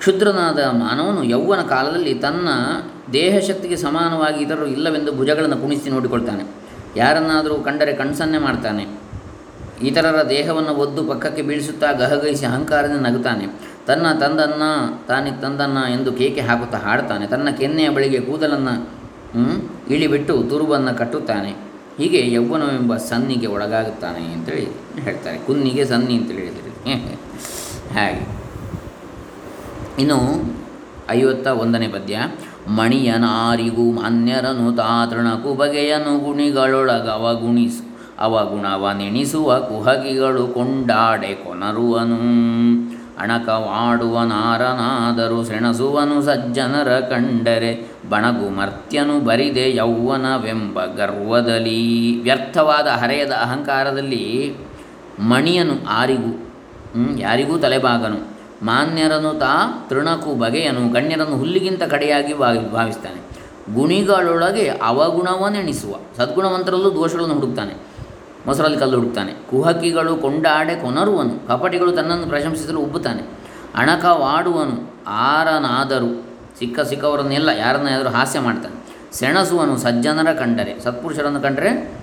ಕ್ಷುದ್ರನಾದ ಮಾನವನು ಯೌವನ ಕಾಲದಲ್ಲಿ ತನ್ನ ದೇಹಶಕ್ತಿಗೆ ಸಮಾನವಾಗಿ ಇತರರು ಇಲ್ಲವೆಂದು ಭುಜಗಳನ್ನು ಕುಣಿಸಿ ನೋಡಿಕೊಳ್ತಾನೆ. ಯಾರನ್ನಾದರೂ ಕಂಡರೆ ಕಣ್ಸನ್ನೆ ಮಾಡ್ತಾನೆ. ಇತರರ ದೇಹವನ್ನು ಒದ್ದು ಪಕ್ಕಕ್ಕೆ ಬೀಳಿಸುತ್ತಾ ಗಹಗಹಿಸಿ ಅಹಂಕಾರದಿಂದ ನಗುತ್ತಾನೆ. ತನ್ನ ತಂದನ್ನ, ತಾನಿ ತಂದನ್ನ ಎಂದು ಕೇಕೆ ಹಾಕುತ್ತಾ ಹಾಡ್ತಾನೆ ತನ್ನ ಕೆನ್ನೆಯ ಬಳಿಗೆ ಕೂದಲನ್ನು ಇಳಿಬಿಟ್ಟು ತುರುಬನ್ನು ಕಟ್ಟುತ್ತಾನೆ. ಹೀಗೆ ಯೌವನವೆಂಬ ಸನ್ನಿಗೆ ಒಳಗಾಗುತ್ತಾನೆ ಅಂತೇಳಿ ಹೇಳ್ತಾರೆ. ಕುನ್ನಿಗೆ ಸನ್ನಿ ಅಂತೇಳಿ ಹೇಳಿದ್ದಾರೆ ಹಾಗೆ. ಇನ್ನು ಐವತ್ತ ಒಂದನೇ ಪದ್ಯ. ಮಣಿಯನಾರಿಗೂ ಮಾನ್ಯರನು ತಾತೃಣಕು ಬಗೆಯನು ಗುಣಿಗಳೊಳಗವ ಗುಣಿಸು ಅವಗುಣವ ನೆಣಿಸುವ ಕುಹಗಿಗಳು ಕೊಂಡಾಡೆ ಕೊನರುವನು. ಅಣಕವಾಡುವ ನಾರನಾದರೂ ಸೆಣಸುವನು ಸಜ್ಜನರ ಕಂಡರೆ ಬಣಗು ಮರ್ತ್ಯನು ಬರಿದೆ ಯೌವನವೆಂಬ ಗರ್ವದಲ್ಲಿ. ವ್ಯರ್ಥವಾದ ಹರೆಯದ ಅಹಂಕಾರದಲ್ಲಿ ಮಣಿಯನು ಆರಿಗೂ ಯಾರಿಗೂ ತಲೆಬಾಗನು. ಮಾನ್ಯರನು ತಾ ತೃಣಕು ಬಗೆಯನು, ಗಣ್ಯರನ್ನು ಹುಲ್ಲಿಗಿಂತ ಕಡೆಯಾಗಿ ಭಾವಿ, ಭಾವಿಸ್ತಾನೆ. ಗುಣಿಗಳೊಳಗೆ ಅವಗುಣವನ್ನೆಣಿಸುವ ಸದ್ಗುಣವಂತರಲ್ಲೂ ದೋಷಗಳನ್ನು ಹುಡುಕ್ತಾನೆ. ಮೊಸರಲ್ಲಿ ಕಲ್ಲು ಹುಡುಕ್ತಾನೆ. ಕುಹಕಿಗಳು ಕೊಂಡಾಡೆ ಕೊನರುವನು. ಕಪಟಿಗಳು ತನ್ನನ್ನು ಪ್ರಶಂಸಿಸಲು ಉಬ್ಬುತ್ತಾನೆ. ಅಣಕವಾಡುವನು ಆರನಾದರೂ ಸಿಕ್ಕ ಸಿಕ್ಕವರನ್ನೆಲ್ಲ ಯಾರನ್ನಾದರೂ ಹಾಸ್ಯ ಮಾಡ್ತಾನೆ. ಸೆಣಸುವನು ಸಜ್ಜನರ ಕಂಡರೆ. ಸತ್ಪುರುಷರನ್ನು ಕಂಡರೆ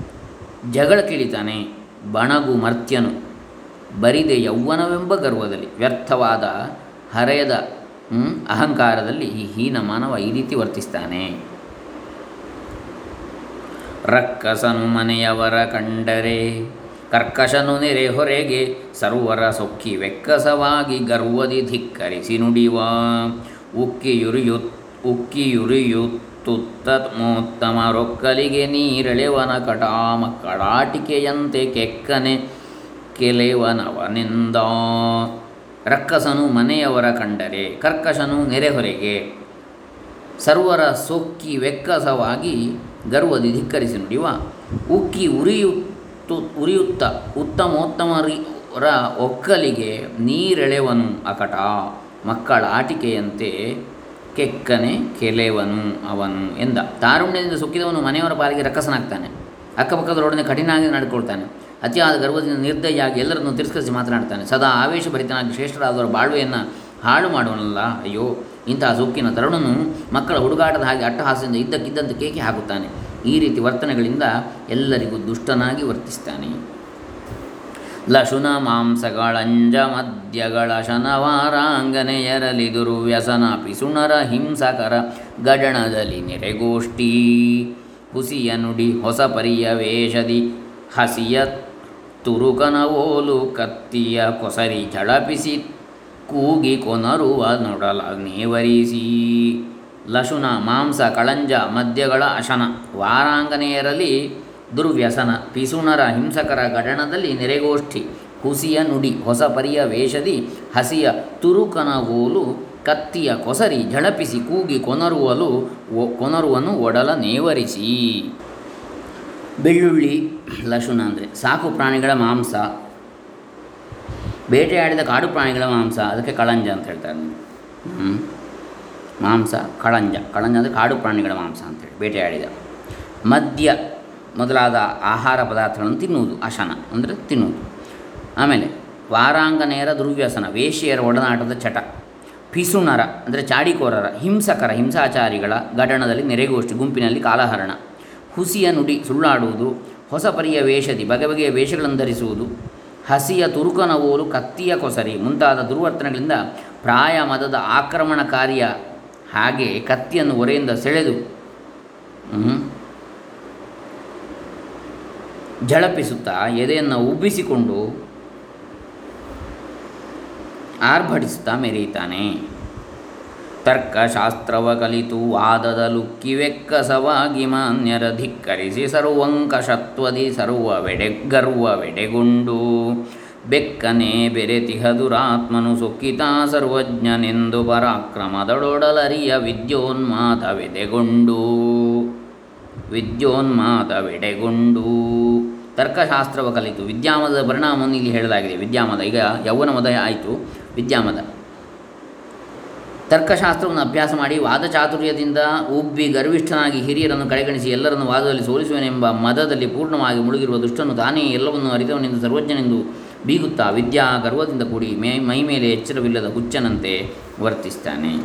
ಜಗಳ ಕಿಳಿತಾನೆ. ಬಣಗು ಮರ್ತ್ಯನು. ಬರಿದೆ ಯೌವನವೆಂಬ ಗರ್ವದಲ್ಲಿ. ವ್ಯರ್ಥವಾದ ಹರೆಯದ ಅಹಂಕಾರದಲ್ಲಿ ಈ ಹೀನ ಮಾನವ ಈ ರೀತಿ ವರ್ತಿಸ್ತಾನೆ. ರಕ್ಕಸನು ಮನೆಯವರ ಕಂಡರೆ. ಕರ್ಕಶನು ನೆರೆ ಹೊರೆಗೆ ಸರ್ವರ ಸೊಕ್ಕಿ ವೆಕ್ಕಸವಾಗಿ ಗರ್ವದಿ ಧಿಕ್ಕರಿಸಿ ನುಡಿವ. ಉಕ್ಕಿಯುರಿಯುತ್, ಉಕ್ಕಿಯುರಿಯುತ್ತುತ್ತ ಮೋತ್ತಮ ರೊಕ್ಕಲಿಗೆ ನೀರೆಳೆವನ ಕಟಾಮ ಕಡಾಟಿಕೆಯಂತೆ ಕೆಕ್ಕನೆ ಕೆಲೆವನವನಿಂದ ರಕ್ಕಸನು ಮನೆಯವರ ಕಂಡರೆ, ಕರ್ಕಶನು ನೆರೆಹೊರೆಗೆ ಸರ್ವರ ಸೊಕ್ಕಿ ವೆಕ್ಕಸವಾಗಿ ಗರ್ವದಿ ಧಿಕ್ಕರಿಸಿ ನುಡಿಯುವ ಉಕ್ಕಿ ಉರಿಯುತ್ತು, ಉರಿಯುತ್ತ ಉತ್ತಮೋತ್ತಮರ ಒಕ್ಕಲಿಗೆ ನೀರೆಳೆವನು ಅಕಟ. ಮಕ್ಕಳ ಆಟಿಕೆಯಂತೆ ಕೆಕ್ಕನೆ ಕೆಲೆವನು ಅವನು ಎಂದ. ತಾರುಣ್ಯದಿಂದ ಸುಕ್ಕಿದವನು ಮನೆಯವರ ಪಾಲಿಗೆ ರಕ್ಕಸನಾಗ್ತಾನೆ. ಅಕ್ಕಪಕ್ಕದರೊಡನೆ ಕಠಿಣವಾಗಿ ನಡ್ಕೊಳ್ತಾನೆ. ಅತಿಯಾದ ಗರ್ವದಿಂದ ನಿರ್ದಯಾಗಿ ಎಲ್ಲರನ್ನು ತಿರಸ್ಕರಿಸಿ ಮಾತನಾಡ್ತಾನೆ. ಸದಾ ಆವೇಶಭರಿತನಾಗಿ ಶ್ರೇಷ್ಠರಾದವರ ಬಾಳ್ವೆಯನ್ನು ಹಾಳು ಮಾಡೋನಲ್ಲ ಅಯ್ಯೋ ಇಂತಹ ಸೊಕ್ಕಿನ ತರುಣನು ಮಕ್ಕಳ ಹುಡುಗಾಟದ ಹಾಗೆ ಅಟ್ಟಹಾಸದಿಂದ ಇದ್ದಕ್ಕಿದ್ದಂತೆ ಕೇಕೆ ಹಾಕುತ್ತಾನೆ. ಈ ರೀತಿ ವರ್ತನೆಗಳಿಂದ ಎಲ್ಲರಿಗೂ ದುಷ್ಟನಾಗಿ ವರ್ತಿಸ್ತಾನೆ. ಲಶುನ ಮಾಂಸಗಳಂಜ ಮದ್ಯಗಳ ಶನವಾರಾಂಗನೆಯರಲಿ ದುರ್ವ್ಯಸನ ಪಿಸುಣರ ಹಿಂಸಕರ ಗಡಣದಲ್ಲಿ ನೆರೆಗೋಷ್ಠಿ. ಹುಸಿಯ ನುಡಿ ಹೊಸ ಪರಿಯ ವೇಷದಿ ಹಸಿಯ ತುರುಕನ ಓಲು ಕತ್ತಿಯ ಕೊಸರಿ ಝಳಪಿಸಿ ಕೂಗಿ ಕೊನರುವ ನೊಡಲ ನೇವರಿಸಿ ಲಶುನ, ಮಾಂಸ, ಕಳಂಜ, ಮದ್ಯಗಳ ಅಶನ. ವಾರಾಂಗನೆಯರಲ್ಲಿ ದುರ್ವ್ಯಸನ, ಪಿಸುಣರ, ಹಿಂಸಕರ ಗಡಣದಲ್ಲಿ ನೆರೆಗೋಷ್ಠಿ. ಹುಸಿಯ ನುಡಿ, ಹೊಸ ಪರಿಯ ವೇಷದಿ, ಹಸಿಯ ತುರುಕನ ಓಲು ಕತ್ತಿಯ ಕೊಸರಿ ಝಳಪಿಸಿ ಕೂಗಿ ಕೊನರುವಲು ಕೊನರುವನು ಒಡಲ ನೇವರಿಸಿ. ಬೆಳ್ಳುಳ್ಳಿ ಲಶುನ ಅಂದರೆ ಸಾಕು ಪ್ರಾಣಿಗಳ ಮಾಂಸ ಬೇಟೆಯಾಡಿದ ಕಾಡು ಪ್ರಾಣಿಗಳ ಮಾಂಸ, ಅದಕ್ಕೆ ಕಳಂಜ ಅಂತ ಹೇಳ್ತಾರೆ. ಮಾಂಸ, ಕಳಂಜ. ಕಳಂಜ ಅಂದರೆ ಕಾಡು ಪ್ರಾಣಿಗಳ ಮಾಂಸ ಅಂತೇಳಿ ಬೇಟೆಯಾಡಿದ. ಮದ್ಯ ಮೊದಲಾದ ಆಹಾರ ಪದಾರ್ಥಗಳನ್ನು ತಿನ್ನುವುದು, ಅಶನ ಅಂದರೆ ತಿನ್ನುವುದು. ಆಮೇಲೆ ವಾರಾಂಗನೆಯರ ದುರ್ವ್ಯಸನ ವೇಷಿಯರ ಒಡನಾಟದ ಚಟ. ಪಿಸುಣರ ಅಂದರೆ ಚಾಡಿಕೋರರ, ಹಿಂಸಕರ, ಹಿಂಸಾಚಾರಿಗಳ ಘಟನದಲ್ಲಿ ನೆರೆಗೋಷ್ಠಿ, ಗುಂಪಿನಲ್ಲಿ ಕಾಲಹರಣ. ಹುಸಿಯ ನುಡಿ ಸುಳ್ಳಾಡುವುದು ಹೊಸ ಪರಿಯ ವೇಷದಿ ಬಗೆ ಬಗೆಯ ವೇಷಗಳನ್ನು ಧರಿಸುವುದು ಹಸಿಯ ತುರುಕನ ಓಲು ಕತ್ತಿಯ ಕೊಸರಿ ಮುಂತಾದ ದುರ್ವರ್ತನೆಗಳಿಂದ ಪ್ರಾಯ ಮದದ ಆಕ್ರಮಣಕಾರಿಯ ಹಾಗೆ ಕತ್ತಿಯನ್ನು ಒರೆಯಿಂದ ಸೆಳೆದು ಝಳಪಿಸುತ್ತಾ ಎದೆಯನ್ನು ಉಬ್ಬಿಸಿಕೊಂಡು ಆರ್ಭಟಿಸುತ್ತಾ ಮೆರೆಯುತ್ತಾನೆ. ತರ್ಕಶಾಸ್ತ್ರವ ಕಲಿತು ವಾದದ ಲುಕ್ಕಿವೆಕ್ಕಸವಾಗಿ ಮಾನ್ಯರ ಧಿಕ್ಕರಿಸಿ ಸರ್ವಂಕಷತ್ವದಿ ಸರ್ವವೆಡೆಗರ್ವವೆಡೆಗೊಂಡು ಬೆಕ್ಕನೆ ಬೆರೆತಿಹದುರಾತ್ಮನು ಸುಖಿತ ಸರ್ವಜ್ಞನೆಂದು ಪರಾಕ್ರಮದಡೊಡಲರಿಯ ವಿದ್ಯೋನ್ಮಾತ ವೆಡೆಗೊಂಡು. ತರ್ಕಶಾಸ್ತ್ರವ ಕಲಿತು ವಿದ್ಯಾಮದ ಪರಿಣಾಮವನ್ನು ಇಲ್ಲಿ ಹೇಳಲಾಗಿದೆ. ವಿದ್ಯಾಮದ. ಈಗ ಯೌವನ ಆಯಿತು. ವಿದ್ಯಾಮದ. ತರ್ಕಶಾಸ್ತ್ರವನ್ನು ಅಭ್ಯಾಸ ಮಾಡಿ ವಾದ ಚಾತುರ್ಯದಿಂದ ಉಬ್ಬಿ ಗರ್ವಿಷ್ಠನಾಗಿ ಹಿರಿಯರನ್ನು ಕಡೆಗಣಿಸಿ ಎಲ್ಲರನ್ನು ವಾದದಲ್ಲಿ ಸೋಲಿಸುವನೆಂಬ ಮದದಲ್ಲಿ ಪೂರ್ಣವಾಗಿ ಮುಳುಗಿರುವ ದುಷ್ಟನು ತಾನೇ ಎಲ್ಲವನ್ನು ಅರಿತವನೆಂದು ಸರ್ವಜ್ಞನೆಂದು ಬೀಗುತ್ತಾ ವಿದ್ಯಾ ಗರ್ವದಿಂದ ಕೂಡಿ ಮೇ ಮೈ ಮೇಲೆ ಎಚ್ಚರವಿಲ್ಲದ ಹುಚ್ಚನಂತೆ ವರ್ತಿಸ್ತಾನೆ.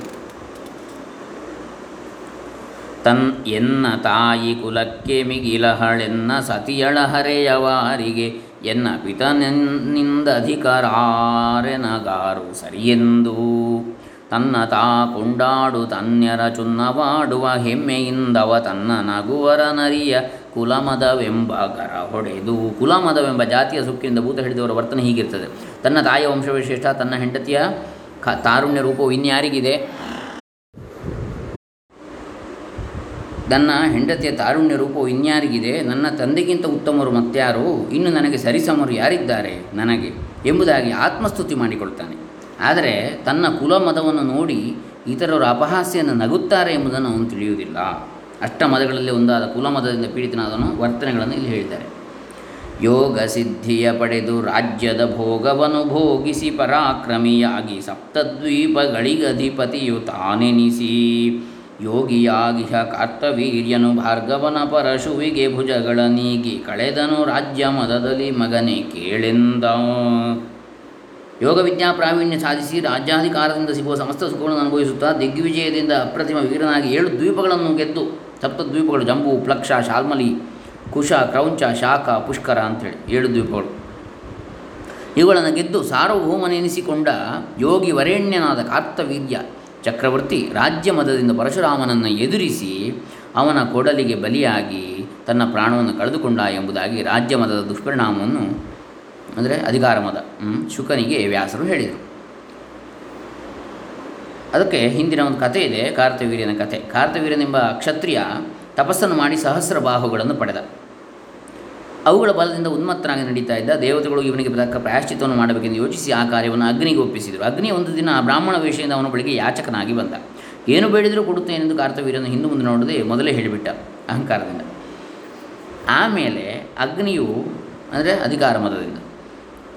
ತನ್ ಎನ್ನ ತಾಯಿ ಕುಲಕ್ಕೆ ಮಿಗಿಲಹಳೆನ್ನ ಸತಿಯಳ ಹರೆಯವಾರಿಗೆ ಎನ್ನ ಪಿತನಿಂದ ಅಧಿಕಾರಾರೆನಗಾರು ಸರಿಯೆಂದು ತನ್ನ ತಾ ಕೊಂಡಾಡು ತನ್ಯರ ಚುನ್ನವಾಡುವ ಹೆಮ್ಮೆಯಿಂದವ ತನ್ನ ನಗುವರ ನರಿಯ ಕುಲಮದವೆಂಬ ಗರ ಹೊಡೆದು, ಕುಲಮದವೆಂಬ ಜಾತಿಯ ಸುಖಿಯಿಂದ ಭೂತ ಹಿಡಿದವರ ವರ್ತನೆ ಹೀಗಿರ್ತದೆ. ತನ್ನ ತಾಯಿಯ ವಂಶವಿಶೇಷ ತನ್ನ ಹೆಂಡತಿಯ ಕ ತಾರುಣ್ಯ ರೂಪವು ಇನ್ಯಾರಿಗಿದೆ? ನನ್ನ ಹೆಂಡತಿಯ ತಾರುಣ್ಯ ರೂಪವು ಇನ್ಯಾರಿಗಿದೆ? ನನ್ನ ತಂದೆಗಿಂತ ಉತ್ತಮರು ಮತ್ಯಾರು ಇನ್ನು ನನಗೆ ಸರಿಸಮರು ಯಾರಿದ್ದಾರೆ ನನಗೆ? ಎಂಬುದಾಗಿ ಆತ್ಮಸ್ತುತಿ ಮಾಡಿಕೊಳ್ತಾನೆ. ಆದರೆ ತನ್ನ ಕುಲ ಮತವನ್ನು ನೋಡಿ ಇತರರು ಅಪಹಾಸ್ಯನ್ನು ನಗುತ್ತಾರೆ ಎಂಬುದನ್ನು ಅವನು ತಿಳಿಯುವುದಿಲ್ಲ. ಅಷ್ಟ ಮದಗಳಲ್ಲಿ ಒಂದಾದ ಕುಲಮದದಿಂದ ಪೀಡಿತನಾದನು ವರ್ತನೆಗಳನ್ನು ಇಲ್ಲಿ ಹೇಳಿದ್ದಾರೆ. ಯೋಗ ಸಿದ್ಧಿಯ ಪಡೆದು ರಾಜ್ಯದ ಭೋಗವನ್ನು ಭೋಗಿಸಿ ಪರಾಕ್ರಮಿಯಾಗಿ ಸಪ್ತದ್ವೀಪಗಳಿಗಧಿಪತಿಯು ತಾನೆನಿಸಿ ಯೋಗಿಯಾಗಿಹ ಕಾರ್ತವೀರ್ಯನು ಭಾರ್ಗವನ ಪರಶುವಿಗೆ ಭುಜಗಳ ನೀಗಿ ಕಳೆದನು ರಾಜ್ಯ ಮದದಲ್ಲಿ ಮಗನೇ ಕೇಳೆಂದ? ಯೋಗ ವಿದ್ಯಾ ಪ್ರಾವೀಣ್ಯ ಸಾಧಿಸಿ ರಾಜ್ಯಾಧಿಕಾರದಿಂದ ಸಿಗುವ ಸಮಸ್ತ ಸುಖಗಳನ್ನು ಅನುಭವಿಸುತ್ತಾ ದಿಗ್ವಿಜಯದಿಂದ ಅಪ್ರತಿಮ ವೀರನಾಗಿ ಏಳು ದ್ವೀಪಗಳನ್ನು ಗೆದ್ದು ಸಪ್ತದ್ವೀಪಗಳು ಜಂಬು, ಪ್ಲಕ್ಷ, ಶಾಲ್ಮಲಿ, ಕುಶ, ಕ್ರೌಂಚ, ಶಾಖ, ಪುಷ್ಕರ ಅಂಥೇಳಿ ಏಳು ದ್ವೀಪಗಳು. ಇವುಗಳನ್ನು ಗೆದ್ದು ಸಾರ್ವಭೌಮನೆನಿಸಿಕೊಂಡ ಯೋಗಿ ವರೇಣ್ಯನಾದ ಕಾರ್ತವೀರ್ಯ ಚಕ್ರವರ್ತಿ ರಾಜ್ಯ ಮದದಿಂದ ಪರಶುರಾಮನನ್ನು ಎದುರಿಸಿ ಅವನ ಕೊಡಲಿಗೆ ಬಲಿಯಾಗಿ ತನ್ನ ಪ್ರಾಣವನ್ನು ಕಳೆದುಕೊಂಡ ಎಂಬುದಾಗಿ ರಾಜ್ಯ ಮದದ ದುಷ್ಪರಿಣಾಮವನ್ನು ಅಂದರೆ ಅಧಿಕಾರ ಮದ ಹ್ಮ್, ಶುಕನಿಗೆ ವ್ಯಾಸರು ಹೇಳಿದರು. ಅದಕ್ಕೆ ಹಿಂದಿನ ಒಂದು ಕಥೆ ಇದೆ ಕಾರ್ತವೀರ್ಯನ ಕಥೆ. ಕಾರ್ತವೀರ್ಯನೆಂಬ ಕ್ಷತ್ರಿಯ ತಪಸ್ಸನ್ನು ಮಾಡಿ ಸಹಸ್ರ ಬಾಹುಗಳನ್ನು ಪಡೆದ. ಅವುಗಳ ಬಲದಿಂದ ಉನ್ಮತ್ತನಾಗಿ ನಡೀತಾ ಇದ್ದ ದೇವತೆಗಳು ಇವನಿಗೆ ತಕ್ಕ ಪ್ರಾಯಶ್ಚಿತ್ತವನ್ನು ಮಾಡಬೇಕೆಂದು ಯೋಚಿಸಿ ಆ ಕಾರ್ಯವನ್ನು ಅಗ್ನಿಗೆ ಒಪ್ಪಿಸಿದರು. ಅಗ್ನಿ ಒಂದು ದಿನ ಬ್ರಾಹ್ಮಣ ವೇಷದಿಂದ ಅವನ ಬಳಿಗೆ ಯಾಚಕನಾಗಿ ಬಂದ. ಏನು ಬೇಡಿದರೂ ಕೊಡುತ್ತೇನೆಂದು ಕಾರ್ತವೀರ್ಯನ ಹಿಂದೆ ಮುಂದೆ ನೋಡದೆ ಮೊದಲೇ ಹೇಳಿಬಿಟ್ಟ ಅಹಂಕಾರದಿಂದ. ಆಮೇಲೆ ಅಗ್ನಿಯು ಅಂದರೆ ಅಧಿಕಾರ ಮದದಿಂದ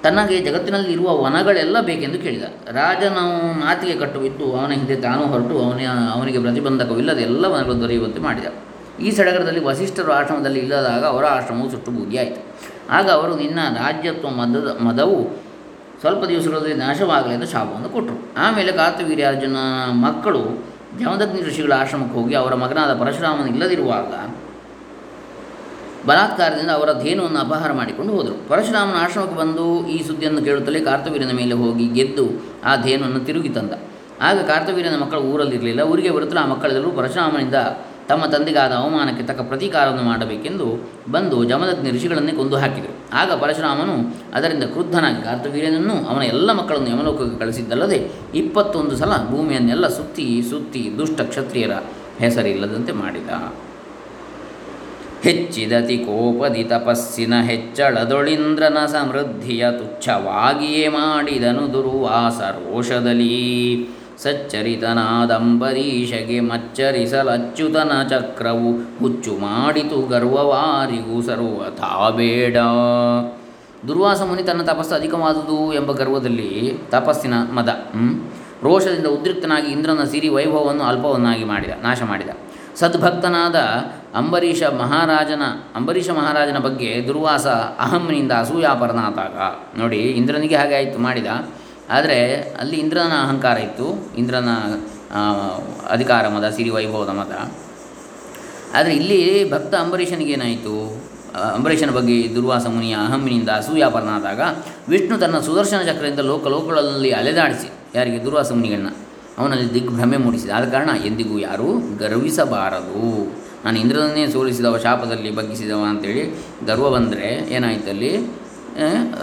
ತನಗೆ ಜಗತ್ತಿನಲ್ಲಿ ಇರುವ ವನಗಳೆಲ್ಲ ಬೇಕೆಂದು ಕೇಳಿದ. ರಾಜನು ಮಾತಿಗೆ ಕಟ್ಟುಬಿದ್ದು ಅವನ ಹಿಂದೆ ತಾನು ಹೊರಟು ಅವನ, ಅವನಿಗೆ ಪ್ರತಿಬಂಧಕವಿಲ್ಲದೆ ಎಲ್ಲ ವನಗಳು ದೊರೆಯುವಂತೆ ಮಾಡಿದ. ಈ ಸಡಗರದಲ್ಲಿ ವಸಿಷ್ಠರು ಆಶ್ರಮದಲ್ಲಿ ಇಲ್ಲದಾಗ ಅವರ ಆಶ್ರಮವು ಸುಟ್ಟು ಬೂದಿಯಾಯಿತು ಆಗ ಅವರು, ನಿನ್ನ ರಾಜ್ಯತ್ವ ಮದದ, ಮದವು ಸ್ವಲ್ಪ ದಿವಸಗಳಲ್ಲಿ ನಾಶವಾಗಲಿ ಎಂದು ಶಾಪವನ್ನು ಕೊಟ್ಟರು ಆಮೇಲೆ ಕಾರ್ತವೀರ್ಯಾರ್ಜುನ ಮಕ್ಕಳು ಜಮದಗ್ನಿ ಋಷಿಗಳ ಆಶ್ರಮಕ್ಕೆ ಹೋಗಿ ಅವರ ಮಗನಾದ ಪರಶುರಾಮನ ಇಲ್ಲದಿರುವಾಗ ಬಲಾತ್ಕಾರದಿಂದ ಅವರ ಧೇನುವನ್ನು ಅಪಹಾರ ಮಾಡಿಕೊಂಡು ಹೋದರು. ಪರಶುರಾಮನ ಆಶ್ರಮಕ್ಕೆ ಬಂದು ಈ ಸುದ್ದಿಯನ್ನು ಕೇಳುತ್ತಲೇ ಕಾರ್ತವೀರ್ಯನ ಮೇಲೆ ಹೋಗಿ ಗೆದ್ದು ಆ ಧೇನುವನ್ನು ತಿರುಗಿ ತಂದ. ಆಗ ಕಾರ್ತವೀರ್ಯನ ಮಕ್ಕಳು ಊರಲ್ಲಿರಲಿಲ್ಲ. ಊರಿಗೆ ಬರುತ್ತಲೇ ಆ ಮಕ್ಕಳೆಲ್ಲರೂ ಪರಶುರಾಮನಿಂದ ತಮ್ಮ ತಂದೆಗಾದ ಅವಮಾನಕ್ಕೆ ತಕ್ಕ ಪ್ರತೀಕಾರವನ್ನು ಮಾಡಬೇಕೆಂದು ಬಂದು ಜಮದಗ್ನಿ ಋಷಿಗಳನ್ನೇ ಕೊಂದು ಹಾಕಿದರು. ಆಗ ಪರಶುರಾಮನು ಅದರಿಂದ ಕ್ರುದ್ಧನಾಗಿ ಕಾರ್ತವೀರ್ಯನನ್ನು ಅವನ ಎಲ್ಲ ಮಕ್ಕಳನ್ನು ಯಮಲೋಕಕ್ಕೆ ಕಳಿಸಿದ್ದಲ್ಲದೆ ಇಪ್ಪತ್ತೊಂದು ಸಲ ಭೂಮಿಯನ್ನೆಲ್ಲ ಸುತ್ತಿ ಸುತ್ತಿ ದುಷ್ಟ ಕ್ಷತ್ರಿಯರ ಹೆಸರಿಲ್ಲದಂತೆ ಮಾಡಿದ. ಹೆಚ್ಚಿದತಿ ಕೋಪದಿ ತಪಸ್ಸಿನ ಹೆಚ್ಚಳದೊಳಿಂದ್ರನ ಸಮೃದ್ಧಿಯ ತುಚ್ಛವಾಗಿಯೇ ಮಾಡಿದನು ದುರ್ವಾಸ ರೋಷದಲ್ಲಿ. ಸಚ್ಚರಿತನಾದಂಬರೀಷಗೆ ಮಚ್ಚರಿಸಲಚ್ಯುತನ ಚಕ್ರವು ಹುಚ್ಚು ಮಾಡಿತು ಗರ್ವವಾರಿಗೂ ಸರ್ವಥಾ ಬೇಡ. ದುರ್ವಾಸ ಮುನಿ ತನ್ನ ತಪಸ್ಸು ಅಧಿಕವಾದುದು ಎಂಬ ಗರ್ವದಲ್ಲಿ ತಪಸ್ಸಿನ ಮದ ರೋಷದಿಂದ ಉದ್ರಿಕ್ತನಾಗಿ ಇಂದ್ರನ ಸಿರಿ ವೈಭವವನ್ನು ಅಲ್ಪವನ್ನಾಗಿ ಮಾಡಿದ, ನಾಶ ಮಾಡಿದ. ಸದ್ಭಕ್ತನಾದ ಅಂಬರೀಷ ಮಹಾರಾಜನ ಅಂಬರೀಷ ಮಹಾರಾಜನ ಬಗ್ಗೆ ದುರ್ವಾಸ ಅಹಂನಿಂದ ಅಸೂಯಾಪರನಾತಾಗ ನೋಡಿ, ಇಂದ್ರನಿಗೆ ಹಾಗೆ ಆಯಿತು ಮಾಡಿದ. ಆದರೆ ಅಲ್ಲಿ ಇಂದ್ರನ ಅಹಂಕಾರ ಇತ್ತು. ಇಂದ್ರನ ಅಧಿಕಾರ ಮದ, ಸಿರಿ ವೈಭವದ ಮದ. ಆದರೆ ಇಲ್ಲಿ ಭಕ್ತ ಅಂಬರೀಷನಿಗೇನಾಯಿತು ಅಂಬರೀಷನ ಬಗ್ಗೆ ದುರ್ವಾಸ ಮುನಿಯ ಅಹಮ್ಮಿನಿಂದ ಅಸೂಯಾಪರನಾದಾಗ ವಿಷ್ಣು ತನ್ನ ಸುದರ್ಶನ ಚಕ್ರದಿಂದ ಲೋಕ ಲೋಕಗಳಲ್ಲಿ ಅಲೆದಾಡಿಸಿ, ಯಾರಿಗೆ? ದುರ್ವಾಸ ಮುನಿಗಳನ್ನ. ಅವನಲ್ಲಿ ದಿಗ್ಭ್ರಮೆ ಮೂಡಿಸಿದ. ಆದ ಕಾರಣ ಎಂದಿಗೂ ಯಾರೂ ಗರ್ವಿಸಬಾರದು. ನಾನು ಇಂದ್ರನನ್ನೇ ಸೋಲಿಸಿದವ, ಶಾಪದಲ್ಲಿ ಬಗ್ಗಿಸಿದವ ಅಂತೇಳಿ ಗರ್ವ ಬಂದರೆ ಏನಾಯ್ತು ಅಲ್ಲಿ?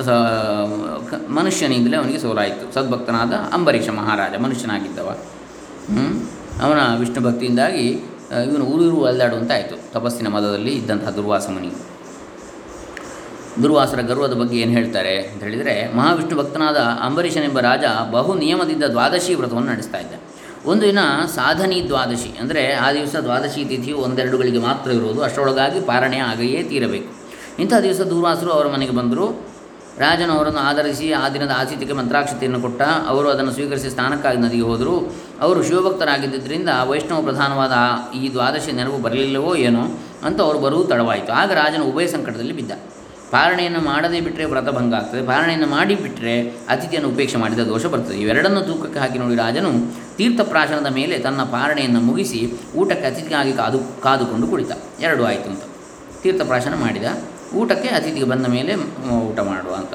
ಸ ಮನುಷ್ಯನಿಂದಲೇ ಅವನಿಗೆ ಸೋಲಾಯಿತು. ಸದ್ಭಕ್ತನಾದ ಅಂಬರೀಷ ಮಹಾರಾಜ, ಮನುಷ್ಯನಾಗಿದ್ದವ. ಅವನ ವಿಷ್ಣು ಭಕ್ತಿಯಿಂದಾಗಿ ಇವನು ಊರೂರು ಅಲ್ದಾಡುವಂತ ಆಯಿತು ತಪಸ್ಸಿನ ಮದದಲ್ಲಿ ಇದ್ದಂತಹ ದುರ್ವಾಸ ಮುನಿ. ದುರ್ವಾಸರ ಗರ್ವದ ಬಗ್ಗೆ ಏನು ಹೇಳ್ತಾರೆ ಅಂತ ಹೇಳಿದರೆ, ಮಹಾವಿಷ್ಣು ಭಕ್ತನಾದ ಅಂಬರೀಷನೆಂಬ ರಾಜ ಬಹು ನಿಯಮದಿಂದ ದ್ವಾದಶಿ ವ್ರತವನ್ನು ನಡೆಸ್ತಾ ಇದ್ದ. ಒಂದು ದಿನ ಸಾಧನಿ ದ್ವಾದಶಿ, ಅಂದರೆ ಆ ದಿವಸ ದ್ವಾದಶಿ ತಿಥಿಯು ಒಂದೆರಡುಗಳಿಗೆ ಮಾತ್ರ ಇರುವುದು, ಅಷ್ಟರೊಳಗಾಗಿ ಪಾರಣೆ ಆಗಯೇ ತೀರಬೇಕು. ಇಂಥ ದಿವಸ ದೂರ್ವಾಸರು ಅವರ ಮನೆಗೆ ಬಂದರು. ರಾಜನು ಅವರನ್ನು ಆಧರಿಸಿ ಆ ದಿನದ ಆತಿಥ್ಯಕ್ಕೆ ಮಂತ್ರಾಕ್ಷತೆಯನ್ನು ಕೊಟ್ಟ. ಅವರು ಅದನ್ನು ಸ್ವೀಕರಿಸಿ ಸ್ನಾನಕ್ಕಾಗಿ ನದಿಗೆ ಹೋದರು. ಅವರು ಶಿವಭಕ್ತರಾಗಿದ್ದರಿಂದ ವೈಷ್ಣವ ಪ್ರಧಾನವಾದ ಈ ದ್ವಾದಶಿ ನೆರವು ಬರಲಿಲ್ಲವೋ ಏನೋ ಅಂತ ಅವರು ಬರುವುದು ತಡವಾಯಿತು. ಆಗ ರಾಜನು ಉಭಯ ಸಂಕಟದಲ್ಲಿ ಬಿದ್ದ. ಪಾರಣೆಯನ್ನು ಮಾಡದೇ ಬಿಟ್ಟರೆ ವ್ರತಭಂಗ ಆಗ್ತದೆ. ಪಾರಣೆಯನ್ನು ಮಾಡಿಬಿಟ್ಟರೆ ಅತಿಥಿಯನ್ನು ಉಪೇಕ್ಷೆ ಮಾಡಿದ ದೋಷ ಬರ್ತದೆ. ಇವೆರಡನ್ನು ತೂಕಕ್ಕೆ ಹಾಕಿ ನೋಡಿ ರಾಜನು ತೀರ್ಥಪ್ರಾಶನದ ಮೇಲೆ ತನ್ನ ಪಾರಣೆಯನ್ನು ಮುಗಿಸಿ ಊಟಕ್ಕೆ ಅತಿಥಿಗಾಗಿ ಕಾದು, ಕಾದುಕೊಂಡು ಕುಳಿತ. ಎರಡು ಆಯಿತು ಅಂತ. ತೀರ್ಥಪ್ರಾಶನ ಮಾಡಿದ. ಊಟಕ್ಕೆ ಅತಿಥಿಗೆ ಬಂದ ಮೇಲೆ ಊಟ ಮಾಡುವ ಅಂತ.